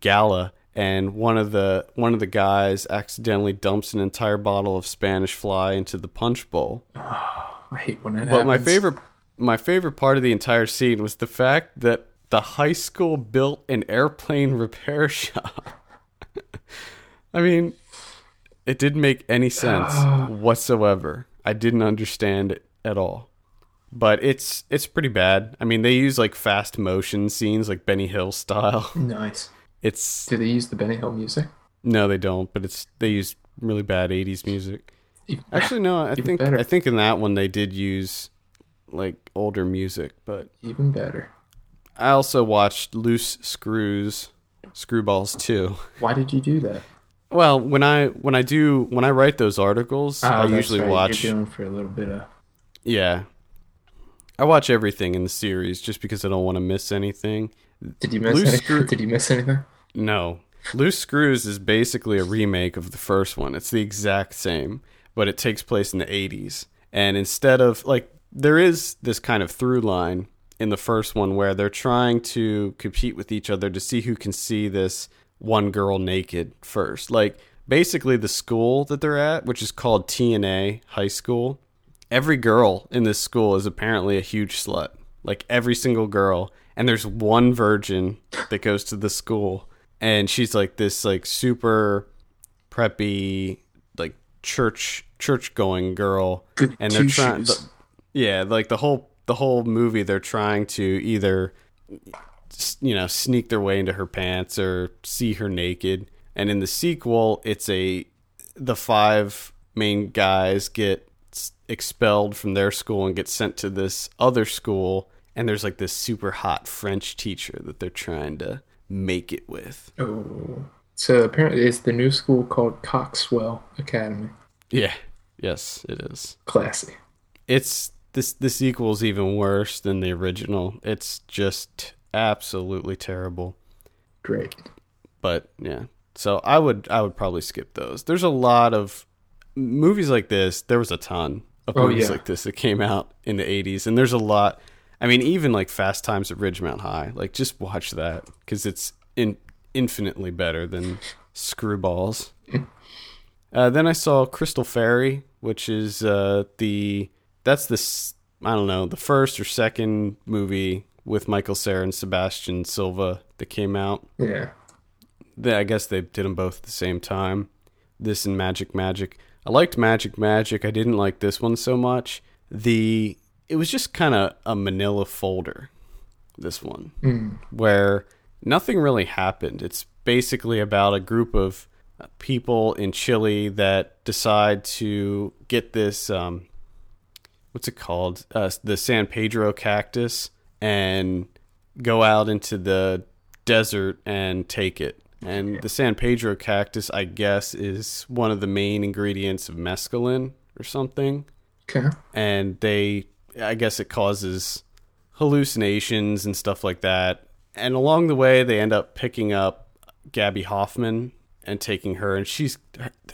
gala and one of the one of the guys accidentally dumps an entire bottle of Spanish fly into the punch bowl *sighs* I hate when that But my favorite my favorite part of the entire scene was the fact that the high school built an airplane repair *laughs* shop. I mean, it didn't make any *sighs* sense whatsoever. I didn't understand it at all. But it's it's pretty bad. I mean, they use like fast motion scenes like Benny Hill style. Nice. It's Do they use the Benny Hill music? no, they don't, but it's they use really bad 80s music. Even- Actually, no, I think better. I think in that one they did use like older music, but Even better. I also watched Loose Screws, Screwballs too. *laughs* Why did you do that? Well, when I when I do when I write those articles, Oh, I usually right. watch. You're doing for a little bit of. Yeah, I watch everything in the series just because I don't want to miss anything. Did you miss Loose anything? screw- *laughs* Did you miss anything? No. Loose Screws is basically a remake of the first one. It's the exact same, but it takes place in the 80s. And instead of, like, there is this kind of through line in the first one where they're trying to compete with each other to see who can see this one girl naked first. Like, basically, the school that they're at, which is called TNA High School, every girl in this school is apparently a huge slut. Like every single girl. And there's one virgin that goes to the school and she's like this like super preppy like church church going girl Good and they're trying shoes. yeah like the whole the whole movie they're trying to either you know sneak their way into her pants or see her naked and in the sequel it's a the five main guys get expelled from their school and get sent to this other school and there's like this super hot french teacher that they're trying to make it with Oh. So apparently, it's the new school called Coxwell Academy. yeah yes it is Classy. it's this the sequel's even worse than the original it's just absolutely terrible Great. but yeah so i would i would probably skip those there's a lot of movies like this there was a ton of Oh, movies yeah. like this that came out in the 80s and there's a lot i mean even like fast times at ridgemont high like just watch that because it's in, infinitely better than screwballs uh, then i saw crystal fairy which is uh, the that's the I don't know the first or second movie with michael Cera and sebastian silva that came out Yeah. they, I guess they did them both at the same time. This and Magic Magic. I liked Magic Magic. I didn't like this one so much. The it was just kind of a manila folder. This one where nothing really happened. It's basically about a group of people in Chile that decide to get this um, what's it called? Uh, the San Pedro cactus and go out into the desert and take it. And the San Pedro cactus, I guess, is one of the main ingredients of mescaline or something. Okay. And they, I guess, it causes hallucinations and stuff like that. And along the way, they end up picking up Gaby Hoffmann and taking her, and she's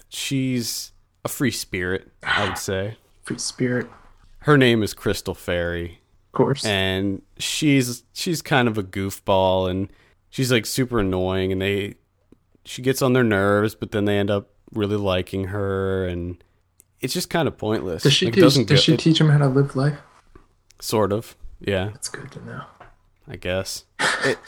she's a free spirit, I would say. *sighs* Free spirit. Her name is Crystal Fairy, Of course. and she's she's kind of a goofball and she's like super annoying and they she gets on their nerves but then they end up really liking her and it's just kind of pointless does she Like, teach? doesn't Does she it- teach him how to live life? sort of yeah That's good to know. i guess it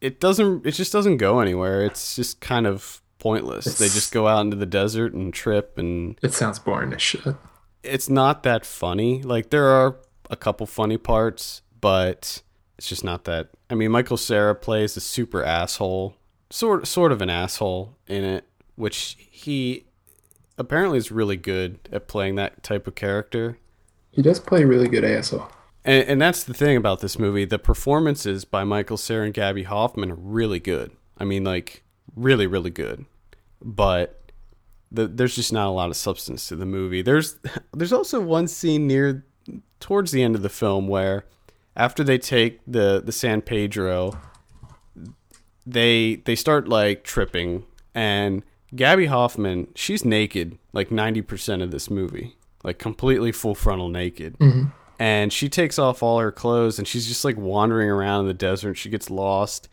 it doesn't it just doesn't go anywhere it's just kind of pointless they just go out into the desert and trip and It sounds boring as shit. it's not that funny. Like there are a couple funny parts, but it's just not that. I mean, Michael Cera plays a super asshole, sort sort of an asshole in it, which he apparently is really good at playing that type of character. He does play a really good asshole. And, and that's the thing about this movie. The performances by Michael Cera and Gaby Hoffmann are really good. I mean, like, really, really good. But the, there's just not a lot of substance to the movie. There's *laughs* there's also one scene near towards the end of the film where after they take the the San Pedro, they they start like tripping and Gaby Hoffmann, she's naked like 90% of this movie. Like completely full frontal naked mm-hmm. and she takes off all her clothes and she's just like wandering around in the desert. She gets lost,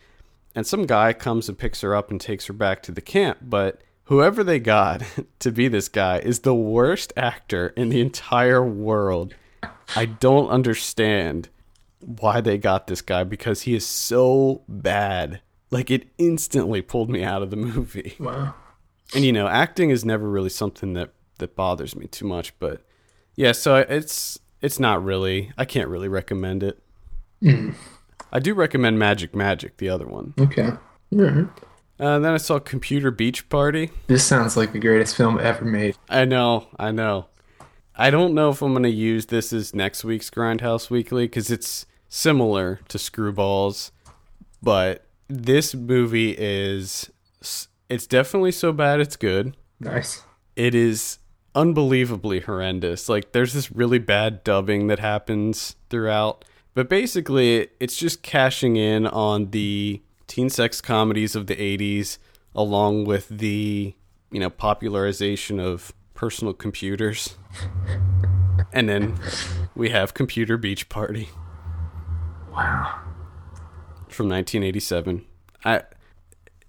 and some guy comes and picks her up and takes her back to the camp. But whoever they got *laughs* to be this guy is the worst actor in the entire world. I don't understand why they got this guy because he is so bad. Like it instantly pulled me out of the movie. Wow. And you know, acting is never really something that that bothers me too much, but yeah, so it's it's not really. I can't really recommend it. I do recommend Magic Magic, the other one. Okay. Right. Uh, then I saw Computer Beach Party. This sounds like the greatest film ever made. I know, I know. I don't know if I'm going to use this as next week's Grindhouse Weekly because it's similar to Screwballs, but this movie is it's definitely so bad it's good. Nice. It is unbelievably horrendous. Like there's this really bad dubbing that happens throughout, but basically it's just cashing in on the teen sex comedies of the 80s along with the, you know, popularization of personal computers. and then we have Computer Beach Party. Wow. From 1987. I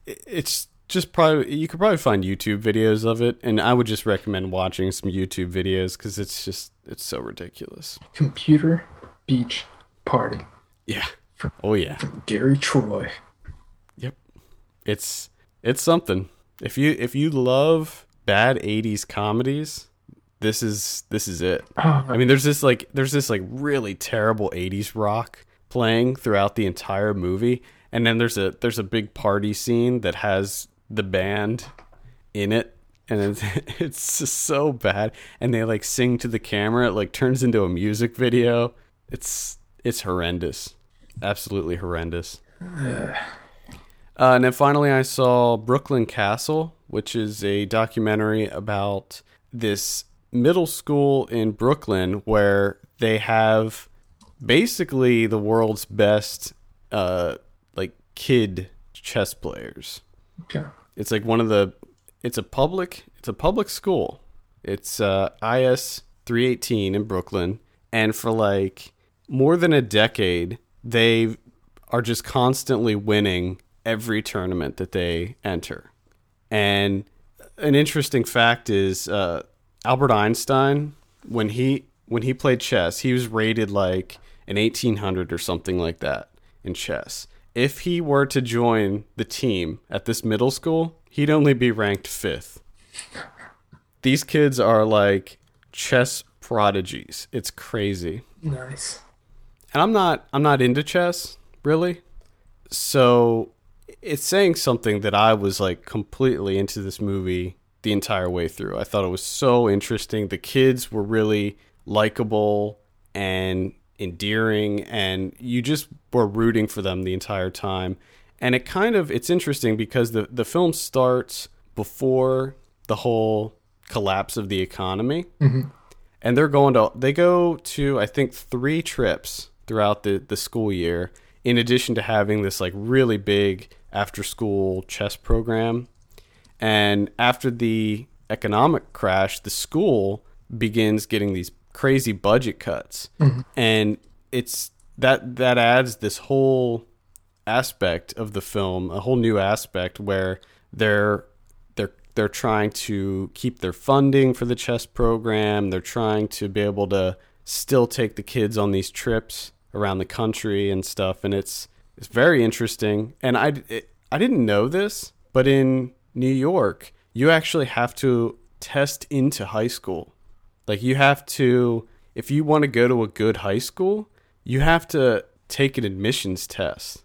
it's just probably you could probably find YouTube videos of it, and I would just recommend watching some YouTube videos because it's just it's so ridiculous. Computer Beach Party. Yeah. From, Oh yeah. From Gary Troy. Yep. It's it's something. If you if you love bad '80s comedies, this is this is it. Oh, I mean, there's this like there's this like really terrible '80s rock playing throughout the entire movie, and then there's a there's a big party scene that has the band in it and it's, *laughs* it's just so bad and they like sing to the camera it like turns into a music video. It's it's horrendous. Absolutely horrendous. *sighs* Uh, and then finally i saw brooklyn castle which is a documentary about this middle school in brooklyn where they have basically the world's best uh like kid chess players Okay. It's like one of the. It's a public. It's a public school. It's uh, IS 318 in Brooklyn, and for like more than a decade, they are just constantly winning every tournament that they enter. And an interesting fact is uh, Albert Einstein when he when he played chess, he was rated like an 1800 or something like that in chess if he were to join the team at this middle school, he'd only be ranked fifth. These kids are like chess prodigies. It's crazy. Nice. And I'm not I'm not into chess, really. So it's saying something that I was like completely into this movie the entire way through. I thought it was so interesting. The kids were really likable and endearing and you just were rooting for them the entire time. And it kind of it's interesting because the the film starts before the whole collapse of the economy. Mm-hmm. And they're going to they go to I think 3 trips throughout the the school year in addition to having this like really big after school chess program. And after the economic crash, the school begins getting these crazy budget cuts, mm-hmm. and it's that that adds this whole aspect of the film, a whole new aspect where they're they're they're trying to keep their funding for the chess program. They're trying to be able to still take the kids on these trips around the country and stuff, and it's it's very interesting. And I it, I didn't know this, but in New York, you actually have to test into high school like you have to if you want to go to a good high school, you have to take an admissions test.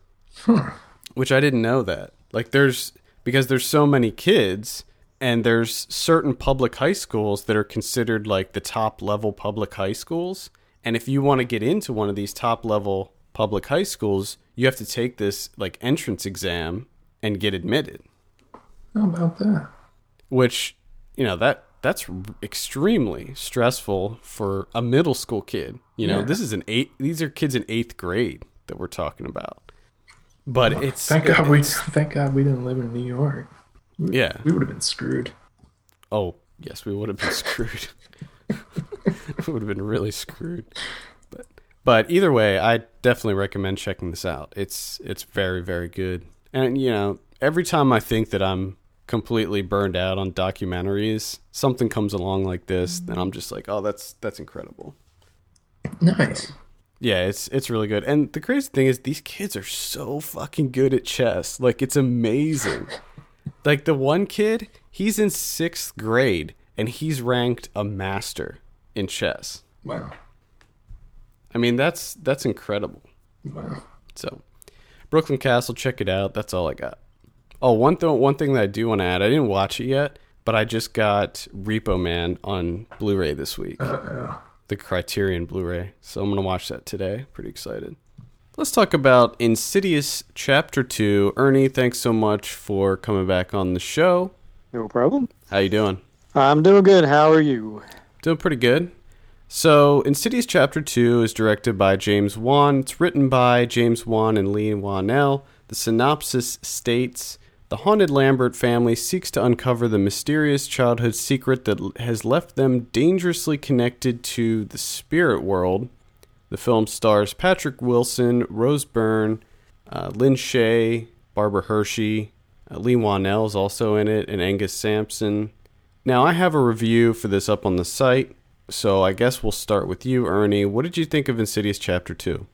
Which I didn't know that. Like there's because there's so many kids and there's certain public high schools that are considered like the top level public high schools. And if you want to get into one of these top level public high schools, you have to take this like entrance exam and get admitted. How about that? Which, you know, that that's extremely stressful for a middle school kid. You know, yeah. this is an eight. These are kids in eighth grade that we're talking about. But well, it's thank God we *laughs* thank God we didn't live in New York. We, yeah, we would have been screwed. Oh yes, we would have been *laughs* screwed. *laughs* we would have been really screwed. But but either way, I definitely recommend checking this out. It's it's very very good. And you know, every time I think that I'm completely burned out on documentaries, something comes along like this, then I'm just like, oh, that's that's incredible. Nice. Yeah, it's it's really good. And the crazy thing is these kids are so fucking good at chess. Like it's amazing. *laughs* like the one kid, he's in 6th grade and he's ranked a master in chess. Wow. I mean, that's that's incredible. Wow. So, Brooklyn Castle, check it out. That's all I got. Oh, one thing one thing that I do want to add, I didn't watch it yet, but I just got Repo Man on Blu-ray this week. Uh, yeah. The Criterion Blu-ray. So I'm gonna watch that today. Pretty excited. Let's talk about Insidious Chapter 2. Ernie, thanks so much for coming back on the show. No problem. How you doing? I'm doing good. How are you? Doing pretty good. So, Insidious Chapter 2 is directed by James Wan. It's written by James Wan and Leigh Whannell. The synopsis states The haunted Lambert family seeks to uncover the mysterious childhood secret that has left them dangerously connected to the spirit world. The film stars Patrick Wilson, Rose Byrne, uh, Lin Shaye, Barbara Hershey, uh, Leigh Whannell is also in it, and Angus Sampson. Now, I have a review for this up on the site, so I guess we'll start with you, Ernie. What did you think of Insidious Chapter 2?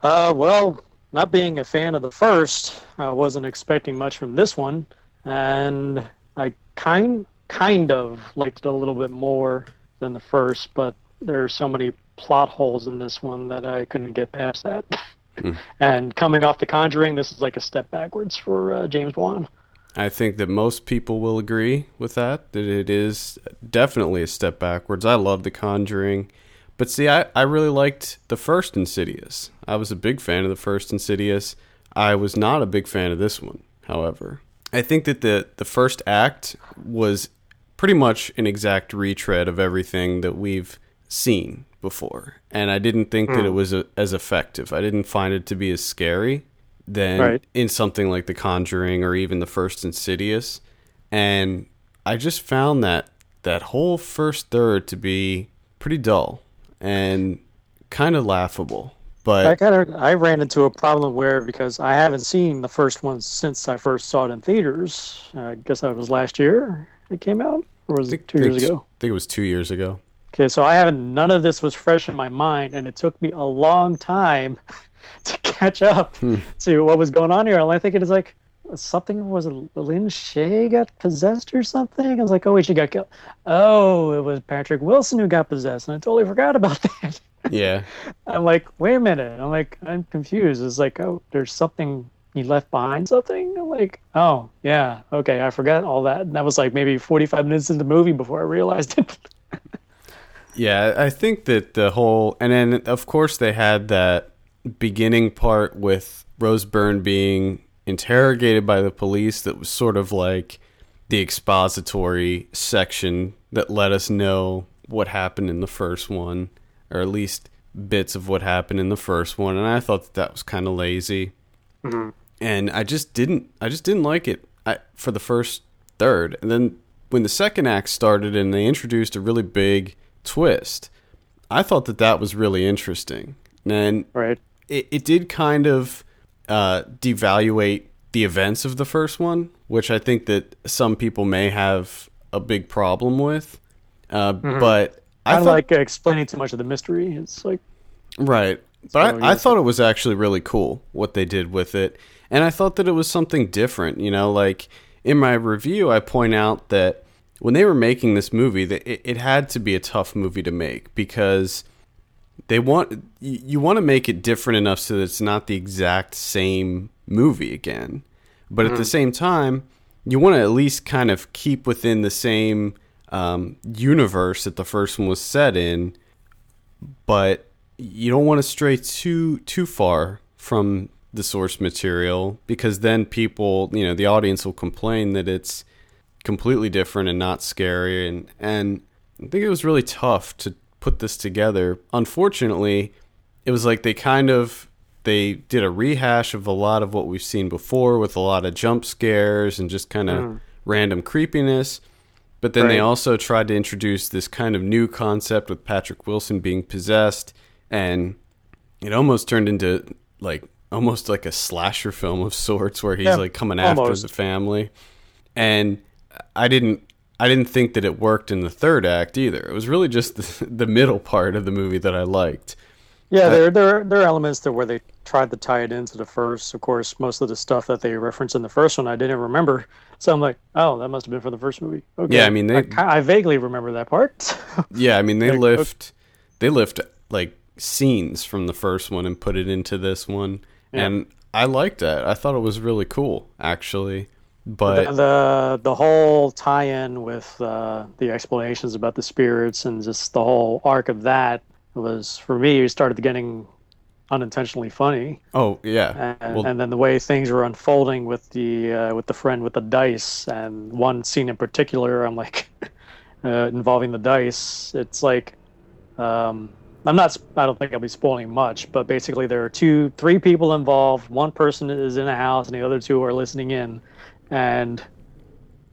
Uh, well, not being a fan of the first, I wasn't expecting much from this one, and I kind kind of liked it a little bit more than the first, but there are so many plot holes in this one that I couldn't get past that. Hmm. *laughs* and coming off The Conjuring, this is like a step backwards for uh, James Wan. I think that most people will agree with that, that it is definitely a step backwards. I love The Conjuring. But see, I, I really liked the first Insidious. I was a big fan of the first Insidious. I was not a big fan of this one, however. I think that the, the first act was pretty much an exact retread of everything that we've seen before. And I didn't think that hmm. it was a, as effective. I didn't find it to be as scary than Right. in something like The Conjuring or even the first Insidious. And I just found that that whole first third to be pretty dull and kind of laughable. But I kind of I ran into a problem where because I haven't seen the first one since I first saw it in theaters. I guess that was last year it came out, or was it two years ago? I think it was two years ago. Okay, so I haven't. None of this was fresh in my mind, and it took me a long time *laughs* to catch up Hmm. to what was going on here. All I think it is like something was Lin Shaye got possessed or something. I was like, oh wait, she got killed. Oh, it was Patrick Wilson who got possessed, and I totally forgot about *laughs* that. Yeah. I'm like, wait a minute. I'm like, I'm confused. It's like, oh, there's something he left behind something. I'm like, oh yeah, okay, I forgot all that. And that was like maybe 45 minutes into the movie before I realized it. *laughs* Yeah, I think that the whole, and then of course they had that beginning part with Rose Byrne being interrogated by the police that was sort of like the expository section that let us know what happened in the first one, or at least bits of what happened in the first one, and I thought that, that was kind of lazy. Mm-hmm. And I just didn't, I just didn't like it I, for the first third, and then when the second act started and they introduced a really big twist, I thought that that was really interesting. And right. it, it did kind of uh, devaluate the events of the first one, which I think that some people may have a big problem with. Uh, But I I thought, like uh, explaining too much of the mystery. It's like, right. But I, I thought it was actually really cool what they did with it. And I thought that it was something different. You know, like in my review, I point out that when they were making this movie, that it, it had to be a tough movie to make because they want you, you want to make it different enough so that it's not the exact same movie again. But at the same time, you want to at least kind of keep within the same um, universe that the first one was set in, but you don't want to stray too too far from the source material because then people, you know, the audience will complain that it's completely different and not scary and and I think it was really tough to put this together. Unfortunately, it was like they kind of they did a rehash of a lot of what we've seen before with a lot of jump scares and just kind of hmm. random creepiness. But then they also tried to introduce this kind of new concept with Patrick Wilson being possessed and it almost turned into like almost like a slasher film of sorts where he's Yeah, like coming after the family. And I didn't I didn't think that it worked in the third act either. It was really just the, *laughs* the middle part of the movie that I liked. yeah, uh, there, there, there are elements to where they tried to tie it into the first. Of course, most of the stuff that they referenced in the first one, I didn't remember. So I'm like, oh, that must have been for the first movie. Okay. Yeah, I mean, they- I, I vaguely remember that part. *laughs* Yeah, I mean they lift they lift like scenes from the first one and put it into this one. And I liked that. I thought it was really cool actually. But the the whole tie-in with uh, the explanations about the spirits and just the whole arc of that was for me started getting unintentionally funny. Oh yeah. And, well, and then the way things were unfolding with the uh, with the friend with the dice, and one scene in particular, I'm like, *laughs* uh, involving the dice. It's like, um, I'm not. I don't think I'll be spoiling much, but basically there are two, three people involved. One person is in a house, and the other two are listening in, and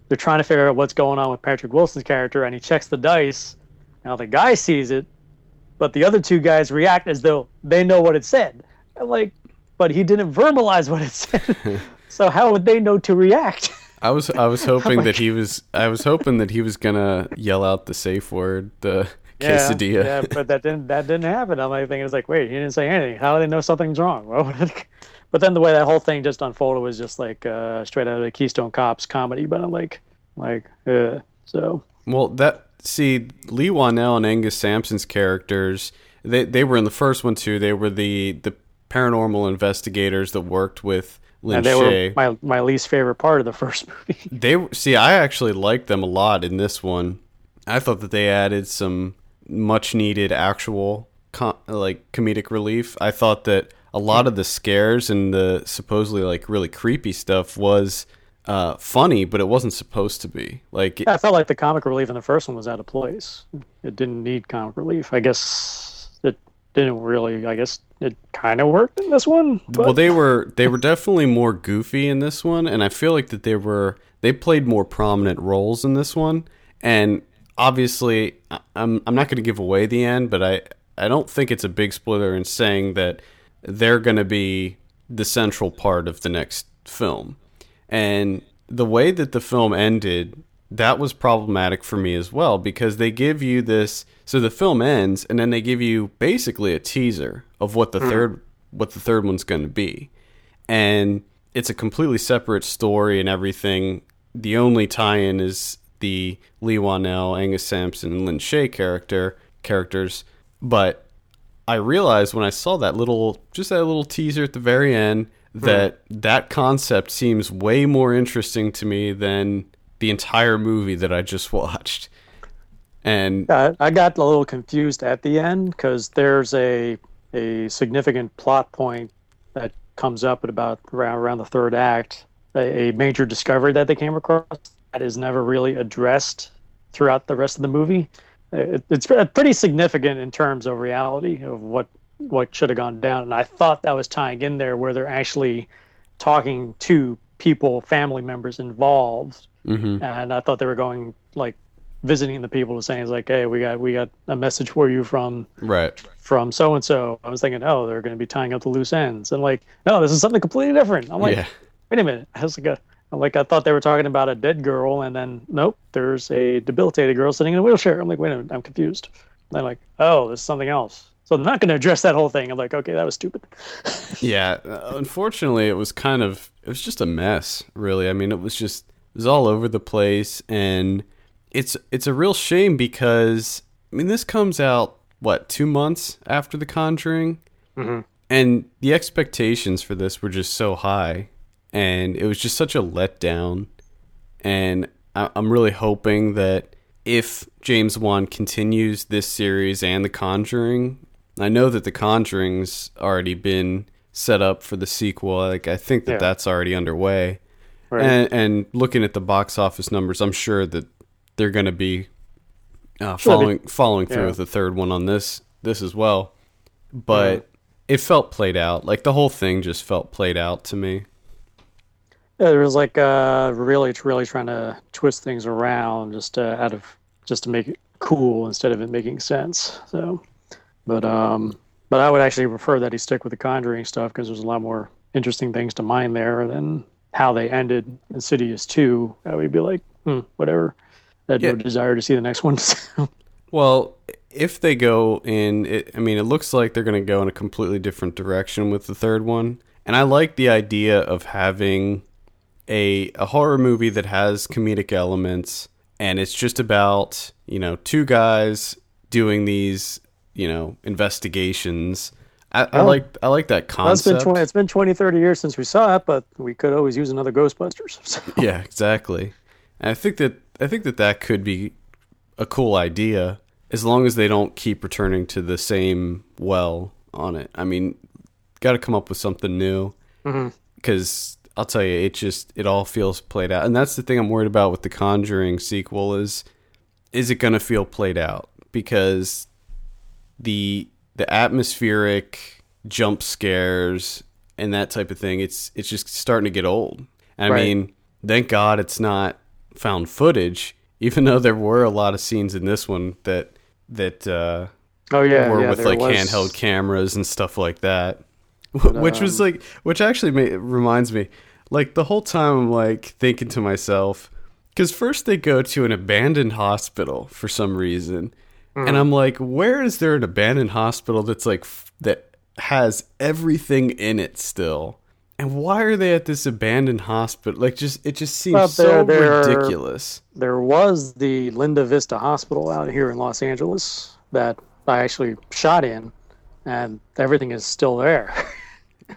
they're trying to figure out what's going on with Patrick Wilson's character, and he checks the dice. Now the guy sees it, but the other two guys react as though they know what it said. I'm like, but he didn't verbalize what it said. *laughs* so how would they know to react? I was I was *laughs* hoping that he was I was hoping that he was gonna yell out the safe word, the quesadilla. Yeah, but that didn't that didn't happen. I'm like thinking it's like, wait, he didn't say anything. How do they know something's wrong? *laughs* Well, but then the way that whole thing just unfolded was just like uh, straight out of the Keystone Cops comedy. But I'm like, like, uh, so Well, that see Leigh Whannell and Angus Sampson's characters, they they were in the first one too. They were the the paranormal investigators that worked with Lin and they Shaye. were my my least favorite part of the *laughs* first movie. They see, I actually liked them a lot in this one. I thought that they added some much needed actual com- like comedic relief. I thought that a lot of the scares and the supposedly like really creepy stuff was uh, funny, but it wasn't supposed to be. Like I felt like the comic relief in the first one was out of place. It didn't need comic relief. I guess it didn't really. I guess it kind of worked in this one. But well, they were they were definitely more goofy in this one, and I feel like that they were they played more prominent roles in this one. And obviously, I'm I'm not going to give away the end, but I I don't think it's a big spoiler in saying that they're going to be the central part of the next film. And the way that the film ended, that was problematic for me as well because they give you this so the film ends and then they give you basically a teaser of what the hmm. third what the third one's going to be. And it's a completely separate story and everything. The only tie-in is the Leigh Whannell, Angus Sampson, and Lin Shaye character characters, but I realized when I saw that little, just that little teaser at the very end, hmm. that that concept seems way more interesting to me than the entire movie that I just *laughs* watched. And I, I got a little confused at the end because there's a a significant plot point that comes up at about around, around the third act, a, a major discovery that they came across that is never really addressed throughout the rest of the movie. It, it's pretty significant in terms of reality of what what should have gone down, and I thought that was tying in there where they're actually talking to people, family members involved, mhm. and I thought they were going like visiting the people and saying it's like, hey, we got we got a message for you from right, from so and so. I was thinking, oh, they're going to be tying up the loose ends, and like, no, this is something completely different. I'm like, yeah, wait a minute, I was like, a, I'm like I thought they were talking about a dead girl, and then nope, there's a debilitated girl sitting in a wheelchair. I'm like, wait a minute, I'm confused. They're like, oh, there's something else. So they're not going to address that whole thing. I'm like, okay, that was stupid. *laughs* yeah. Uh, unfortunately, it was kind of it was just a mess. Really, I mean, it was just it was all over the place, and it's it's a real shame because I mean, this comes out what two months after The Conjuring, Mhm. and the expectations for this were just so high, and it was just such a letdown. And I- I'm really hoping that if James Wan continues this series and The Conjuring, I know that The Conjuring's already been set up for the sequel. Like I think that Yeah. that's already underway. Right. And, and looking at the box office numbers, I'm sure that they're going to be uh, Sure, they- following following through yeah. with the third one on this this as well. But it felt played out. Like the whole thing just felt played out to me. Yeah, there was like uh, really, really trying to twist things around just uh, out of just to make it cool instead of it making sense. So, but um, but I would actually prefer that he stick with the Conjuring stuff because there's a lot more interesting things to mine there than how they ended Insidious two. I would be like, hmm, whatever. I had Yeah. no desire to see the next one. *laughs* Well, if they go in, it, I mean, it looks like they're going to go in a completely different direction with the third one. And I like the idea of having a a horror movie that has comedic elements, and it's just about you know two guys doing these you know investigations. I, I Oh. like I like that Well, it's been 20, it's been 20, 30 years since we saw it, but we could always use another Ghostbusters. *laughs* So, yeah, exactly. And I think that I think that that could be a cool idea as long as they don't keep returning to the same well on it. I mean, got to come up with something new mm-hmm. because I'll tell you, it just it all feels played out, and that's the thing I'm worried about with the Conjuring sequel is is it going to feel played out because the the atmospheric jump scares and that type of thing it's it's just starting to get old. I Right. mean, thank God it's not found footage, even *laughs* though there were a lot of scenes in this one that that uh, Oh yeah, were yeah, with like was- handheld cameras and stuff like that. Which was um, like, which actually reminds me, like the whole time I'm like thinking to myself, because first they go to an abandoned hospital for some reason, Hmm. and I'm like, where is there an abandoned hospital that's like f- that has everything in it still? And why are they at this abandoned hospital? Like, just it just seems Well, so they're- they're- ridiculous. There was the Linda Vista Hospital out here in Los Angeles that I actually shot in, and everything is still there. *laughs*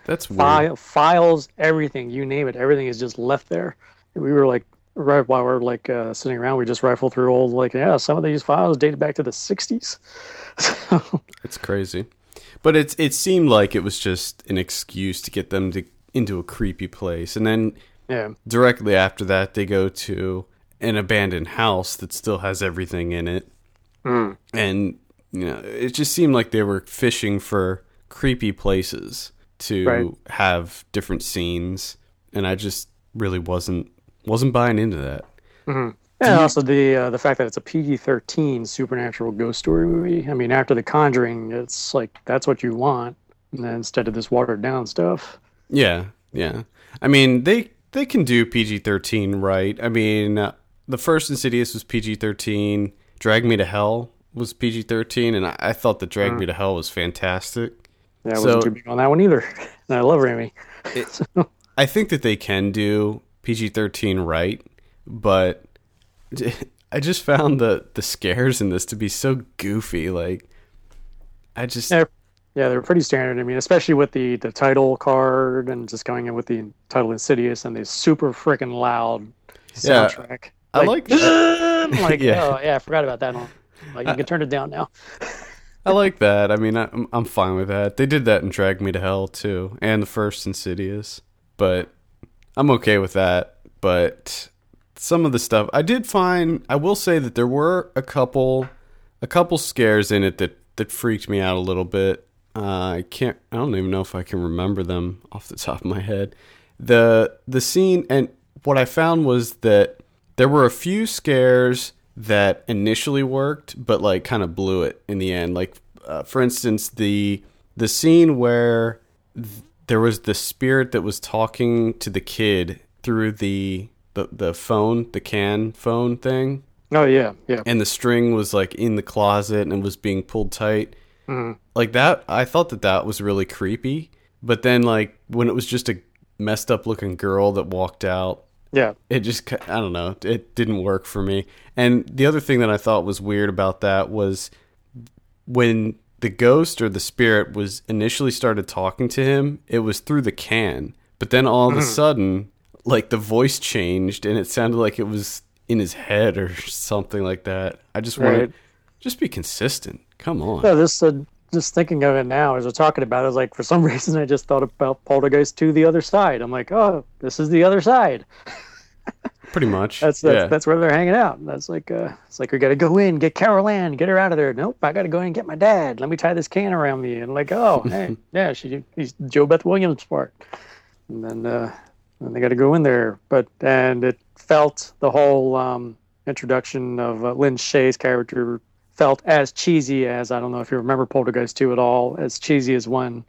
That's weird. File, files, everything, you name it, everything is just left there. We were like, right while we're like uh, sitting around, we just rifle through old, like, yeah, some of these files dated back to the 60s. *laughs* So, It's crazy. But it's it seemed like it was just an excuse to get them to into a creepy place. And then yeah. directly after that they go to an abandoned house that still has everything in it. Mm. And you know, it just seemed like they were fishing for creepy places to Right. have different scenes and I just really wasn't wasn't buying into that. And also the uh, the fact that it's a PG thirteen supernatural ghost story movie. I mean, after The Conjuring, it's like that's what you want, and then instead of this watered down stuff. Yeah, yeah. I mean, they they can do PG thirteen right. I mean, uh, the first Insidious was PG thirteen. Drag Me to Hell was PG thirteen, and I, I thought that Drag Me to Hell was fantastic. Yeah, I So- wasn't too big on that one either. *laughs* And I love Raimi. *laughs* I think that they can do PG thirteen right, but *laughs* I just found the the scares in this to be so goofy. Like, I just Yeah, yeah, they're pretty standard. I mean, especially with the the title card and just going in with the title Insidious and the super freaking loud Yeah, soundtrack. I like that. Like, Yeah. oh yeah, I forgot about that one. Like you can turn it down now. I like that. I mean, I'm I'm fine with that. They did that in Drag Me to Hell too, and the first Insidious, but I'm okay with that. But some of the stuff I did find, I will say that there were a couple, a couple scares in it that that freaked me out a little bit. Uh, I can't. I don't even know if I can remember them off the top of my head. The the scene and what I found was that there were a few scares that initially worked, but like kind of blew it in the end. Like uh, for instance, the the scene where th- there was the spirit that was talking to the kid through the the, the phone, the can phone thing, Oh yeah, yeah. and the string was like in the closet and was being pulled tight. Mhm. Like that, I thought that that was really creepy. But then, like when it was just a messed up looking girl that walked out, Yeah. it just, I don't know, it didn't work for me. And the other thing that I thought was weird about that was when the ghost or the spirit was initially started talking to him, it was through the can. But then all of a sudden, like the voice changed and it sounded like it was in his head or something like that. I just wanted, Right. just be consistent. Come on. Yeah, this uh, just thinking of it now as we're talking about it, like for some *laughs* reason I just thought about Poltergeist to the other side. I'm like, oh, this is the other side. *laughs* Pretty much. That's that's, yeah. that's where they're hanging out. That's like uh, it's like we got to go in, get Carol Ann, get her out of there. Nope, I got to go in and get my dad. Let me tie this can around me. And like, oh, *laughs* hey, yeah, she he's JoBeth Williams part. And then uh, then they got to go in there. But and it felt the whole um, introduction of uh, Lin Shaye's character felt as cheesy as I don't know if you remember Poltergeist 2 at all, as cheesy as when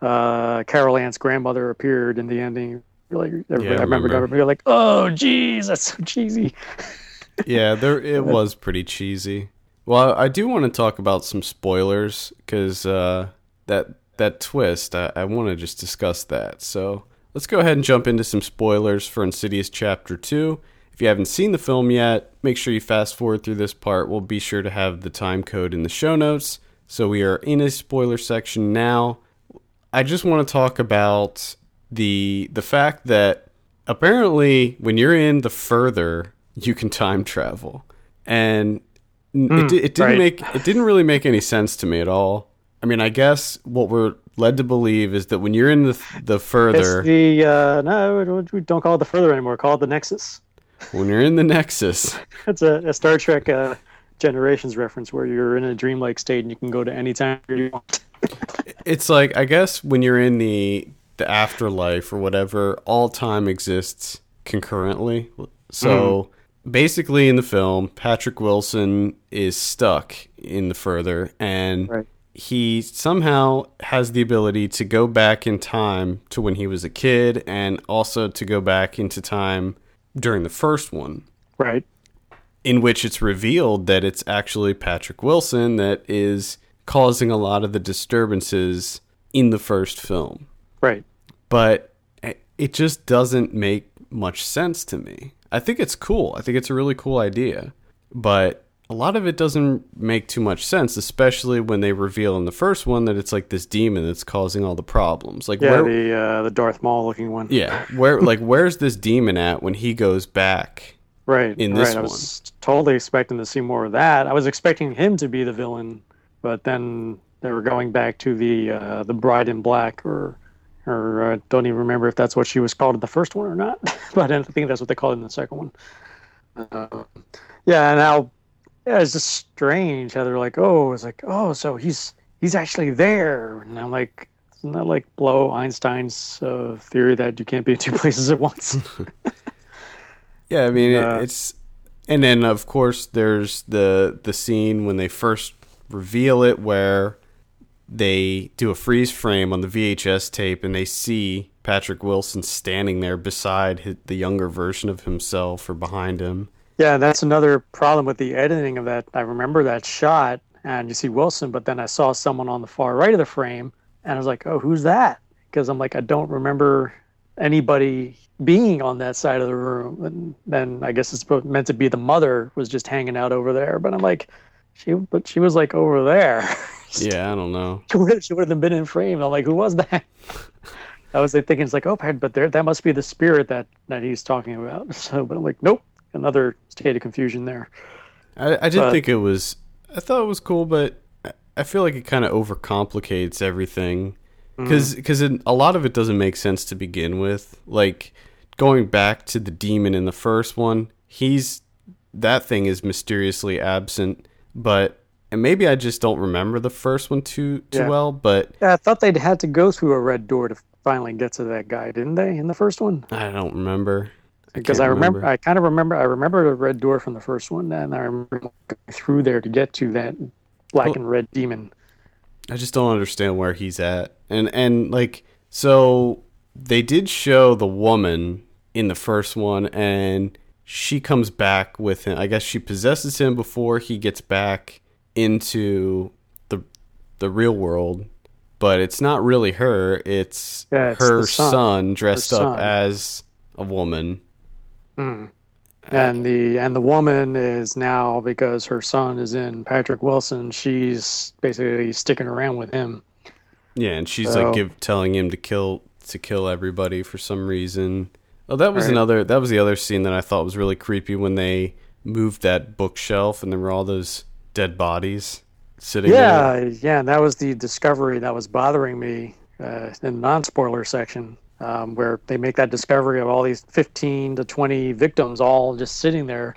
uh, Carol Ann's grandmother appeared in the ending. Like, everybody, I I remember remember. everybody like, oh, geez, that's so cheesy. *laughs* yeah, there it was pretty cheesy. Well, I do want to talk about some spoilers because uh, that that twist. I, I want to just discuss that. So let's go ahead and jump into some spoilers for Insidious Chapter Two. If you haven't seen the film yet, make sure you fast forward through this part. We'll be sure to have the time code in the show notes. So we are in a spoiler section now. I just want to talk about the the fact that apparently when you're in the further, you can time travel, and n- it, it didn't right. make it didn't really make any sense to me at all. I mean, I guess what we're led to believe is that when you're in the the further, It's the uh, no, we don't call it the further anymore. Call it the Nexus. When you're in the Nexus, That's a, a Star Trek uh, Generations reference where you're in a dreamlike state and you can go to any time you want. it's like I guess when you're in the the afterlife or whatever, all time exists concurrently. So basically, in the film, Patrick Wilson is stuck in the further, and Right. he somehow has the ability to go back in time to when he was a kid, and also to go back into time during the first one. Right. in which it's revealed that it's actually Patrick Wilson that is causing a lot of the disturbances in the first film. Right. But it just doesn't make much sense to me. I think it's cool. I think it's a really cool idea. But a lot of it doesn't make too much sense, especially when they reveal in the first one that it's like this demon that's causing all the problems. Like Yeah, where the uh, the Darth Maul looking one. Yeah, where like where's this demon at when he goes back? Right. in this right. I was totally expecting to see more of that. I was expecting him to be the villain, but then they were going back to the uh, the Bride in Black, or or uh, don't even remember if that's what she was called in the first one or not. *laughs* but I think that's what they called it in the second one. Uh, yeah, and now yeah, it's just strange how they're like, oh, it's like, oh, so he's he's actually there, and I'm like. Isn't that like blow Einstein's uh, theory that you can't be in two *laughs* places at once? *laughs* Yeah, I mean it, Uh, it's, and then of course there's the the scene when they first reveal it where they do a freeze frame on the VHS tape and they see Patrick Wilson standing there beside his, the younger version of himself or behind him. Yeah, that's another problem with the editing of that. I remember that shot, and you see Wilson, but then I saw someone on the far right of the frame, and I was like, "Oh, who's that?" Because I'm like, I don't remember anybody being on that side of the room. And then I guess it's supposed- meant to be the mother was just hanging out over there, but I'm like, she, but she was like over there. *laughs* Yeah, I don't know. she would she would have been in frame. I'm like, who was that? *laughs* I was like, thinking it's like, oh, but there that must be the spirit that that he's talking about. *laughs* So, but I'm like, nope, another state of confusion there. I, I did But- think it was. I thought it was cool, but I- I feel like it kind of overcomplicates everything mm-hmm. because because a lot of it doesn't make sense to begin with. Like going back to the demon in the first one, he's that thing is mysteriously absent, but and maybe I just don't remember the first one too too Yeah. well. But Yeah, I thought they'd had to go through a red door to finally get to that guy, didn't they? In the first one, I don't remember because can't I remember, I kind of remember, I remember the red door from the first one, and I remember going through there to get to that black Well- and red demon. I just don't understand where he's at. And and like so they did show the woman in the first one and she comes back with him. I guess she possesses him before he gets back into the the real world. But it's not really her. It's, Yeah, it's her son. son, dressed Her up as a woman. And the and the woman is now because her son is in Patrick Wilson. She's basically sticking around with him. Yeah, and she's So- like give, telling him to kill to kill everybody for some reason. Oh, that was Right. another. That was the other scene that I thought was really creepy when they moved that bookshelf and there were all those dead bodies sitting there. Yeah, yeah, and that was the discovery that was bothering me uh, in non-spoiler section, um, where they make that discovery of all these 15 to 20 victims all just sitting there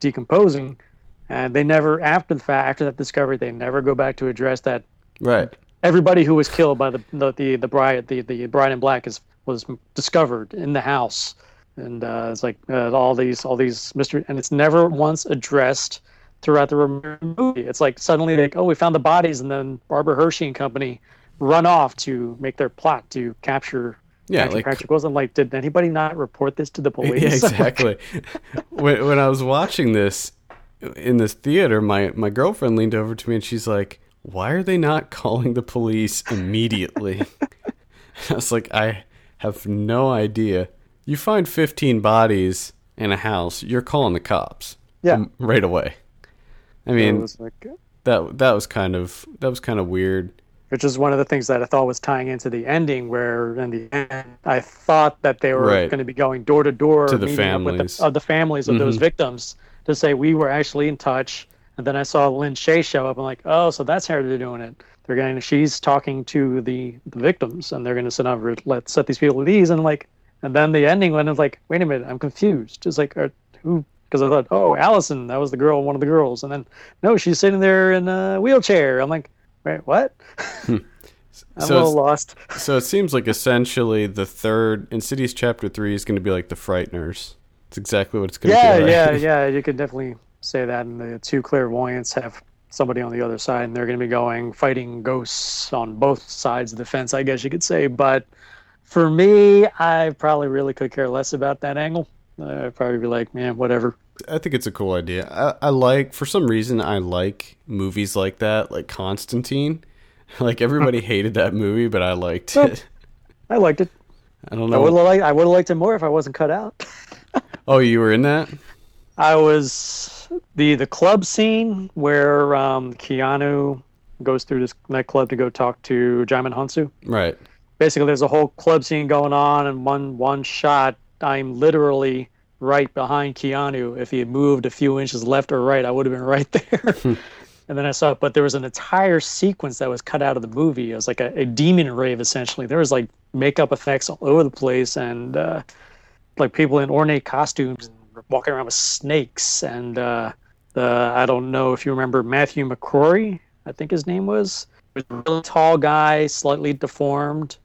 decomposing, and they never, after the fact, after that discovery, they never go back to address that Right. everybody who was killed by the the the, the bride the, the bride in black is was discovered in the house. And uh, it's like uh, all these all these mystery and it's never once addressed throughout the the movie. It's like suddenly like oh we found the bodies and then barbara hershey and company run off to make their plot to capture Yeah, capture like patrick wilson like did anybody not report this to the *laughs* police *laughs* yeah, exactly. when when I was watching this in this theater, my my girlfriend leaned over to me and she's like, "Why are they not calling the police immediately?" *laughs* I was like, "I have no idea. You find 15 bodies in a house, you're calling the cops yeah right away." I mean, like uh, that that was kind of that was kind of weird. Which is one of the things that I thought was tying into the ending, where in the end I thought that they were Right. going to be going door to door To the meeting up with families. the, of the families of those Mhm. victims to say we were actually in touch And then I saw Lin Shaye show up. I'm like, oh, so that's how they're doing it. They're going. She's talking to the, the victims, and they're going to sit over. Let set these people at ease. And like, and then the ending when it's like, wait a minute, I'm confused. It's like, are, who? Because I thought, oh, Allison, that was the girl, one of the girls, and then no, she's sitting there in a wheelchair. I'm like, wait, what? *laughs* I'm So a little lost. So it seems like essentially the third Insidious Chapter Three is going to be like the Frighteners. It's exactly what it's going to Yeah, be. Like. yeah, *laughs* yeah. You could definitely say that. And the two clairvoyants have somebody on the other side, and they're going to be going fighting ghosts on both sides of the fence, I guess you could say. But for me, I probably really could care less about that angle. Uh, I'd probably be like, man, whatever. I think it's a cool idea. I, I like, for some reason, I like movies like that, like Constantine. *laughs* Like everybody *laughs* hated that movie, but I liked it. *laughs* I liked it. I don't know. I would have liked. I would have liked it more if I wasn't cut out. Oh, you were in that? I was the the club scene where um, Keanu goes through this nightclub to go talk to Djimon Hounsou. Right. basically there's a whole club scene going on and one one shot i'm literally right behind keanu. If he had moved a few inches left or right i would have been right there. *laughs* And then i saw it but there was an entire sequence that was cut out of the movie. It was like a, a demon rave essentially. There was like makeup effects all over the place and uh, like people in ornate costumes walking around with snakes and uh, the i don't know if you remember matthew mcgrory i think his name was. He was a really tall guy slightly deformed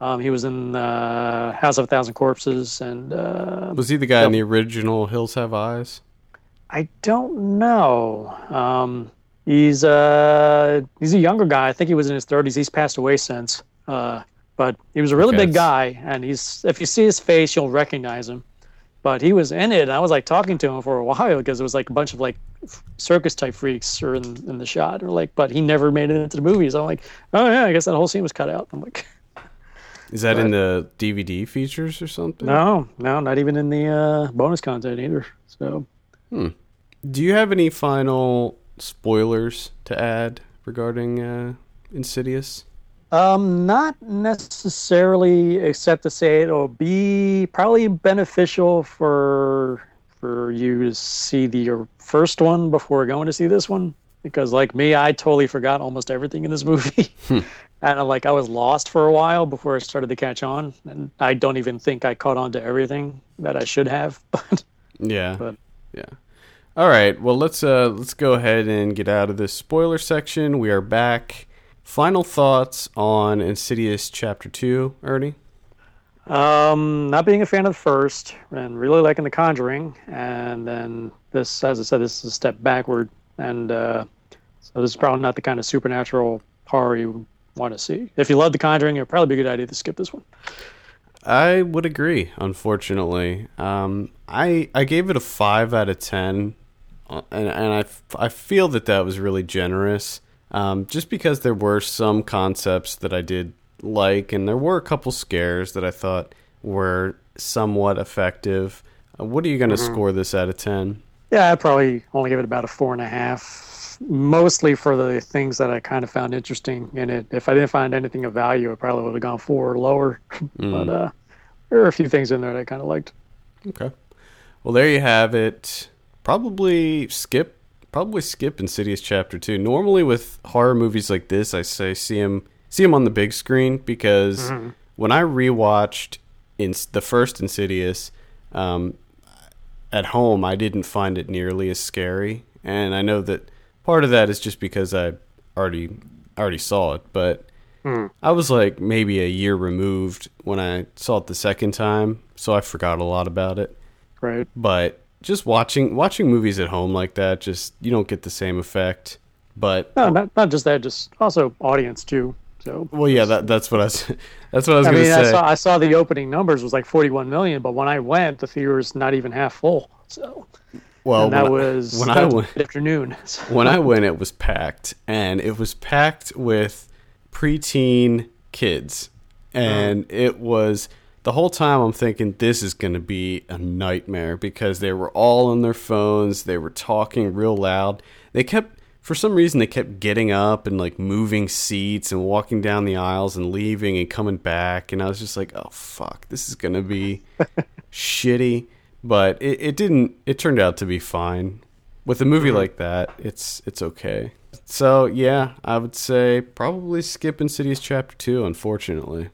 um, he was in uh, House of a Thousand Corpses, and uh, Was he the guy in the original Hills Have Eyes? I don't know. Um, he's uh, he's a younger guy. I think he was in his thirties. He's passed away since. Uh, but he was a really Okay, big guy, and he's if you see his face, you'll recognize him. But he was in it. And I was like talking to him for a while because it was like a bunch of like circus type freaks are in, in the shot, or like, but he never made it into the movies. I'm like, oh yeah, I guess that whole scene was cut out. I'm like, *laughs* Is that in the DVD features or something? no, no, not even in the uh, bonus content either. So Do you have any final spoilers to add regarding uh, Insidious? Um, not necessarily, except to say it'll be probably beneficial for for you to see the first one before going to see this one. Because like me, I totally forgot almost everything in this movie, *laughs* and like I was lost for a while before I started to catch on, and I don't even think I caught on to everything that I should have. *laughs* But Yeah. But- yeah. All right. Well, let's uh let's go ahead and get out of this spoiler section. We are back. Final thoughts on Insidious Chapter 2, Ernie? Um, not being a fan of the first and really liking The Conjuring, and then this, as I said, this is a step backward, and uh, so this is probably not the kind of supernatural horror you want to see. If you love The Conjuring, it'd probably be a good idea to skip this one. I would agree, unfortunately. Um, I I gave it a 5 out of 10, uh, and, and I, f- I feel that that was really generous, um, just because there were some concepts that I did like, and there were a couple scares that I thought were somewhat effective. Uh, what are you going to score this out of 10? Yeah, I'd probably only give it about a four and a half, mostly for the things that I kind of found interesting in it. If I didn't find anything of value, I probably would have gone four or lower. *laughs* but uh, there are a few things in there that I kind of liked. Okay. Well, there you have it. Probably skip. Probably skip Insidious Chapter Two. Normally, with horror movies like this, I say see them see 'em on the big screen because when I rewatched in the first Insidious um, at home, I didn't find it nearly as scary, and I know that part of that is just because I already already saw it, but. Hmm. I was like maybe a year removed when I saw it the second time, so I forgot a lot about it Right. but just watching watching movies at home like that just you don't get the same effect but No, not, not just that, just also audience too. So well yeah that that's what i was *laughs* that's what i was I gonna mean, I say saw I saw the opening numbers was like 41 million, but when I went, the theater was not even half full. So well and that when, I- was when i went *laughs* afternoon. *laughs* When i went it was packed and it was packed with preteen kids. Uh-huh. And it was the whole time i'm thinking this is going to be a nightmare because they were all on their phones they were talking real loud. They kept for some reason they kept getting up and like moving seats and walking down the aisles and leaving and coming back. And i was just like oh fuck this is going to be *laughs* shitty but it, it didn't it turned out to be fine with a movie like that, it's it's okay. So yeah, I would say probably skip Insidious Chapter Two. Unfortunately,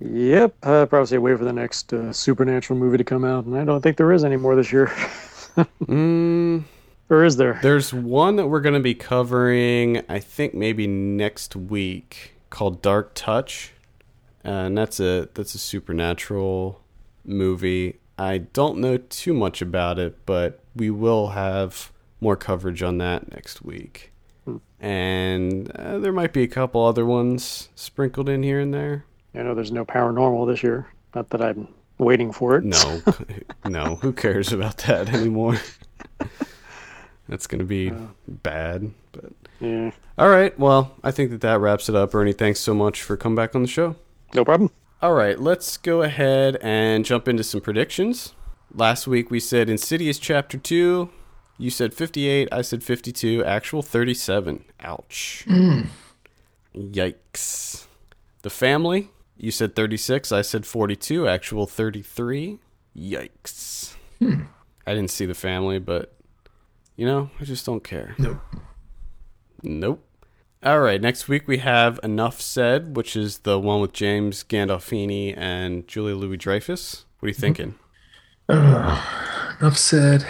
Yep, uh, probably say wait for the next uh, supernatural movie to come out, and I don't think there is any more this year. *laughs* mm, or is there? there's one that we're gonna be covering. I think maybe next week called Dark Touch, and that's a that's a supernatural movie. I don't know too much about it, but we will have more coverage on that next week. And uh, there might be a couple other ones sprinkled in here and there. I know there's no paranormal this year. Not that I'm waiting for it. No, *laughs* no, who cares about that anymore? *laughs* That's going to be bad. But Yeah, all right, well, I think that that wraps it up. Ernie, thanks so much for coming back on the show. no problem. All right, let's go ahead and jump into some predictions. Last week we said Insidious Chapter 2. You said 58, I said 52, actual 37. Ouch. Hmm. Yikes. The Family, you said 36, I said 42, actual 33. Yikes. Hmm. I didn't see The Family, but you know, I just don't care. Nope. Nope. All right, next week we have Enough Said, which is the one with James Gandolfini and Julia Louis Dreyfus. What are you thinking? *sighs* Enough said.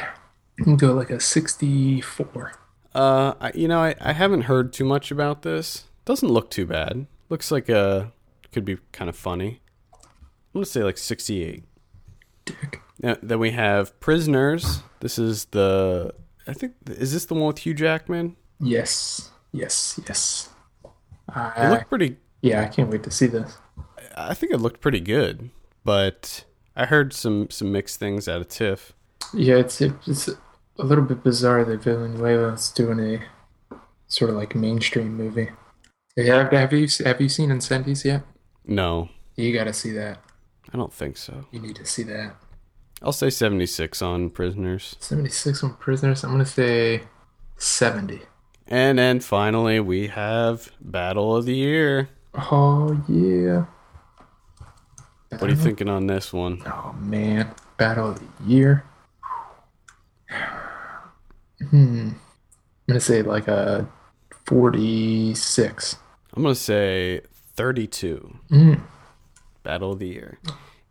I'm gonna go like a 64. Uh, I, you know, I, I haven't heard too much about this. Doesn't look too bad. Looks like a could be kind of funny. I'm gonna say like 68. Dick. Now, then we have Prisoners. This is the I think is this the one with Hugh Jackman? Yes. Yes. Yes. It I, looked pretty. yeah, I can't wait to see this. I think it looked pretty good, but I heard some some mixed things out of Tiff. Yeah, it's it's a little bit bizarre that Villeneuve's doing a sort of like mainstream movie. Yeah, have, have you have you seen Incendies yet? No, You got to see that. I don't think so. You need to see that. I'll say 76 on Prisoners. 76 on Prisoners. I'm gonna say 70. And then finally, we have Battle of the Year. Oh yeah. What are you thinking on this one? Oh man, Battle of the Year. Hmm. I'm gonna say like a 46. I'm going to say 32. Mm. Battle of the Year.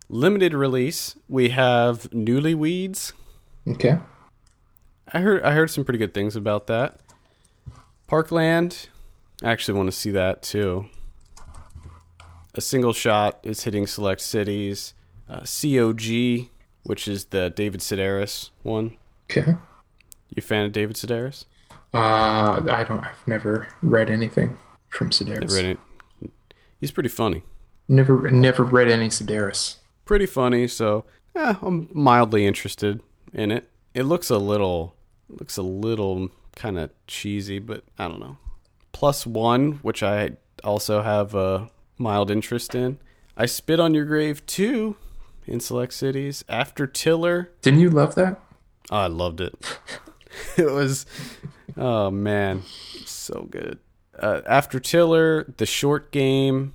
Limited release, we have Newlyweeds. Okay. I heard I heard some pretty good things about that. Parkland, I actually want to see that too. A single shot is hitting select cities. Uh, COG, which is the David Sedaris one. Okay. You fan of David Sedaris? Uh, I don't. I've never read anything from Sedaris. Read it. He's pretty funny. Never, never read any Sedaris. Pretty funny, so eh, I'm mildly interested in it. It looks a little looks a little kind of cheesy, but I don't know. Plus one, which I also have a mild interest in. I spit on your grave too in select cities. After Tiller, Didn't you love that? oh, I loved it. *laughs* it was oh man, so good. Uh, After Tiller, the short game,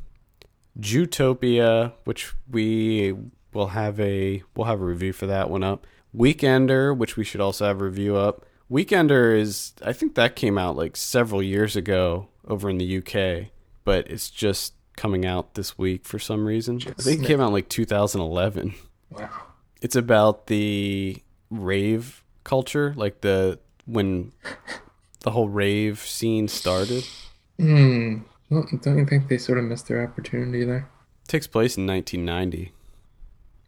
Jewtopia, which we will have a we'll have a review for that one up. Weekender, which we should also have a review up. Weekender is I think that came out like several years ago over in the UK, but it's just coming out this week for some reason. I think it came out in like 2011. Wow. It's about the rave culture, like the when the whole rave scene started. Hmm. Well, don't you think they sort of missed their opportunity there? takes place in 1990.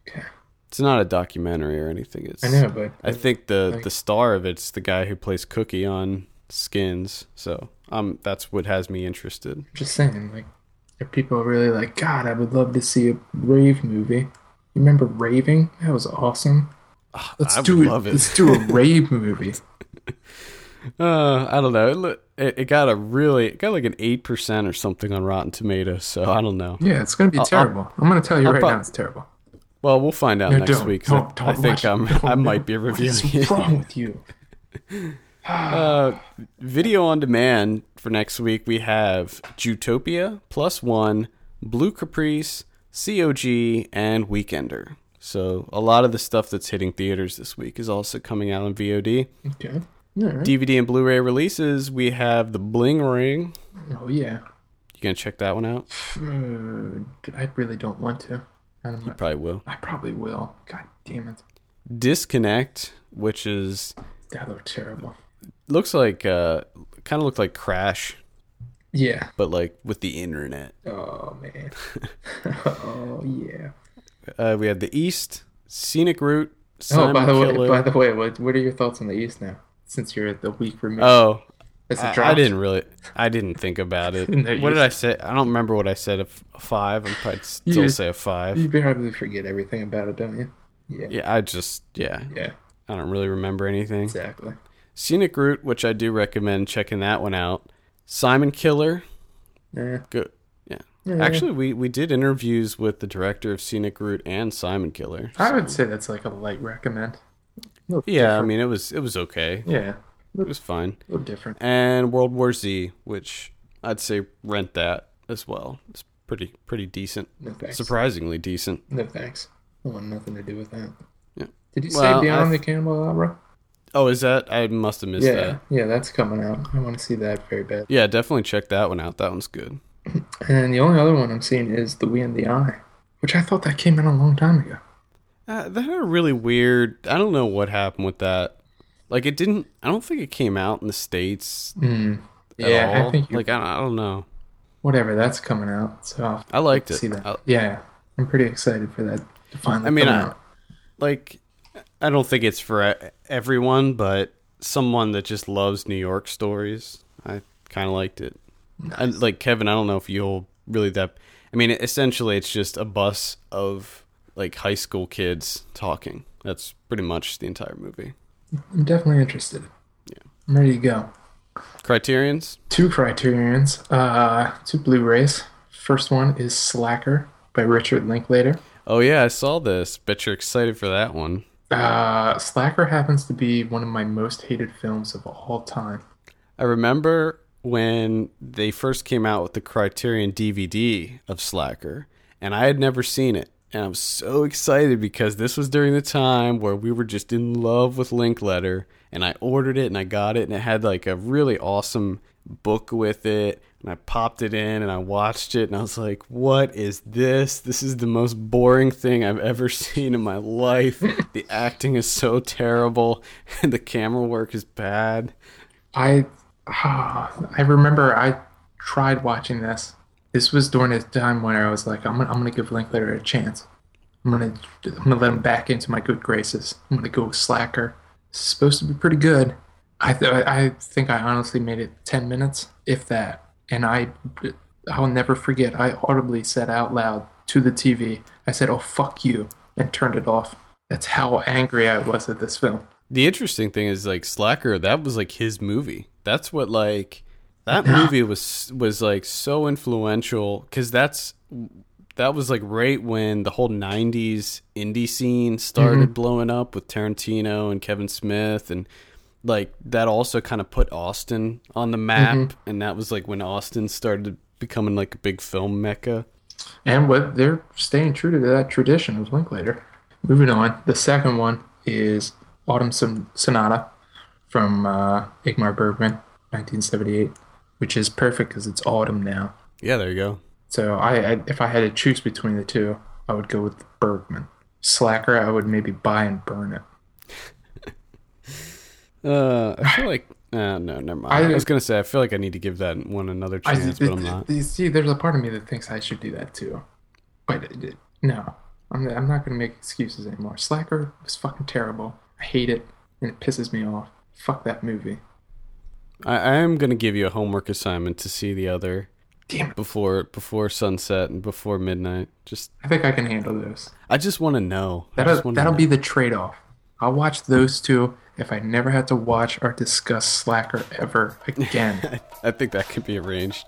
Okay. It's not a documentary or anything. It's I know, but I think the Like- the star of it's the guy who plays Cookie on Skins. So um, that's what has me interested. I'm just saying, like, if people are really like, God, I would love to see a rave movie. You remember raving? That was awesome. Let's I do it. love it. Let's do a rave movie. *laughs* Uh, I don't know. It, it, it got a really it got like an eight percent or something on Rotten Tomatoes. So I don't know. Yeah, it's gonna be I'll- terrible. i am gonna tell you I'll right prob- now, it's terrible. Well, we'll find out No, next don't, week. don't, don't I, think watch. I'm Don't, I might be reviewing it. wrong with you? *laughs* Uh, video on demand for next week we have Jewtopia plus one, Blue Caprice, COG, and Weekender. So a lot of the stuff that's hitting theaters this week is also coming out on VOD. Okay. Right. DVD and Blu-ray releases, we have The Bling Ring. oh yeah. You gonna check that one out? Uh, I really don't want to. I'm You probably will. I probably will. God damn it. Disconnect, which is That looked terrible. looks like uh kind of looked like Crash, Yeah. but like with the internet. Oh man. *laughs* *laughs* oh yeah. Uh, we have The East, Scenic Route, Oh, by the Killer. way, by the way, what what are your thoughts on the East now? Since you're the week removed. oh, I, I didn't really. I didn't think about it. *laughs* No, what did I say? I don't remember what I said. A five. I'm probably still You- say a five. You probably forget everything about it, don't you? Yeah. Yeah, I just yeah. Yeah. I don't really remember anything. Exactly. Scenic Route, which I do recommend checking that one out. Simon Killer, Yeah. good. Yeah. Yeah. Actually, we we did interviews with the director of Scenic Route and Simon Killer. I would say that's like a light recommend. Yeah, I mean it was it was okay. Yeah. It was fine. A little different. And World War Z, which I'd say rent that as well. It's pretty pretty decent. No thanks. Surprisingly decent. No thanks. I want nothing to do with that. Yeah. Did you Well, say Beyond I- the Opera? Oh, is that? I must have missed Yeah. that. Yeah, that's coming out. I want to see that very bad. Yeah, definitely check that one out. That one's good. *clears throat* And the only other one I'm seeing is The We and the I, which I thought that came out a long time ago. Uh, that had a really weird. I don't know what happened with that. Like it didn't. I don't think it came out in the states. Mm. Yeah, all. I think like I don't, I don't know. whatever that's coming out. So I liked it. see that. I- yeah, I'm pretty excited for that to finally I mean, I- out. like I don't think it's for everyone, but someone that just loves New York stories, I kind of liked it. And like Kevin, I don't know if you'll really that. I mean, essentially, it's just a bus of like high school kids talking. That's pretty much the entire movie. I'm definitely interested. Yeah. I'm ready to go. Criterions. Two Criterions, uh, two Blu-rays. First one is Slacker by Richard Linklater. Oh yeah, I saw this. Bet you're excited for that one. Uh, Slacker happens to be one of my most hated films of all time. I remember when they first came out with the Criterion DVD of Slacker, and I had never seen it. And I'm so excited because this was during the time where we were just in love with Linklater, and I ordered it and I got it, and it had like a really awesome book with it. And I popped it in and I watched it, and I was like, "What is this? This is the most boring thing I've ever *laughs* seen in my life. the acting is so terrible, *laughs* and the camera work is bad." I ah, *sighs* I remember I tried watching this. This was during a time where I was like, I'm gonna, I'm gonna give Linklater a chance. I'm gonna I'm gonna let him back into my good graces. I'm gonna go Slacker. It's supposed to be pretty good. I th- I think I honestly made it ten minutes, if that. And I I'll never forget. I audibly said out loud to the TV, I said, "Oh fuck you," and turned it off. That's how angry I was at this film. The interesting thing is like Slacker, that was like his movie. That's what like that movie was was like so influential cuz that's that was like right when the whole 90s indie scene started blowing up with Tarantino and Kevin Smith and like that also kind of put Austin on the map and that was like when Austin started becoming like a big film mecca. And what they're staying true to that tradition of Linklater. Moving on, the second one is Autumn Son- Sonata from uh, Ingmar Bergman, 1978, which is perfect because it's autumn now. Yeah, there you go. So I, I, if I had to choose between the two, I would go with Bergman. Slacker, I would maybe buy and burn it. *laughs* Uh, I feel like uh, no, never mind. I- I, was gonna say I feel like I need to give that one another I, chance, but I'm not. You see, there's a part of me that thinks I should do that too, but it- it- no, I'm, I'm not going to make excuses anymore. Slacker was fucking terrible. I hate it, and it pisses me off. Fuck that movie. I, I am gonna give you a homework assignment to see the other before before sunset and before midnight. Just I think I can handle this. I just want to know. That'll that'll know. be the trade off. I'll watch those two if I never have to watch or discuss Slacker ever *laughs* again. I think that could be arranged.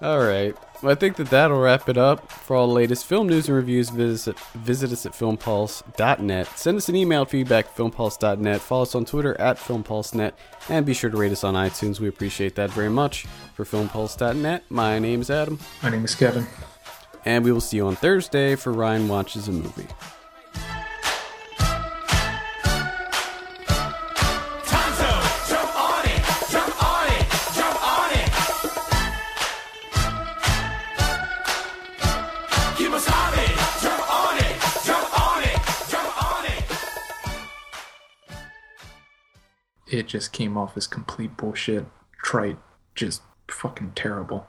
All right. I think that that'll wrap it up. For all the latest film news and reviews, visit, visit us at filmpulse.net. Send us an email feedback at filmpulse.net. Follow us on Twitter at filmpulsenet. And be sure to rate us on iTunes. We appreciate that very much. For filmpulse.net, my name is Adam. My name is Kevin. And we will see you on Thursday for Ryan Watches a Movie. It just came off as complete bullshit, trite, just fucking terrible.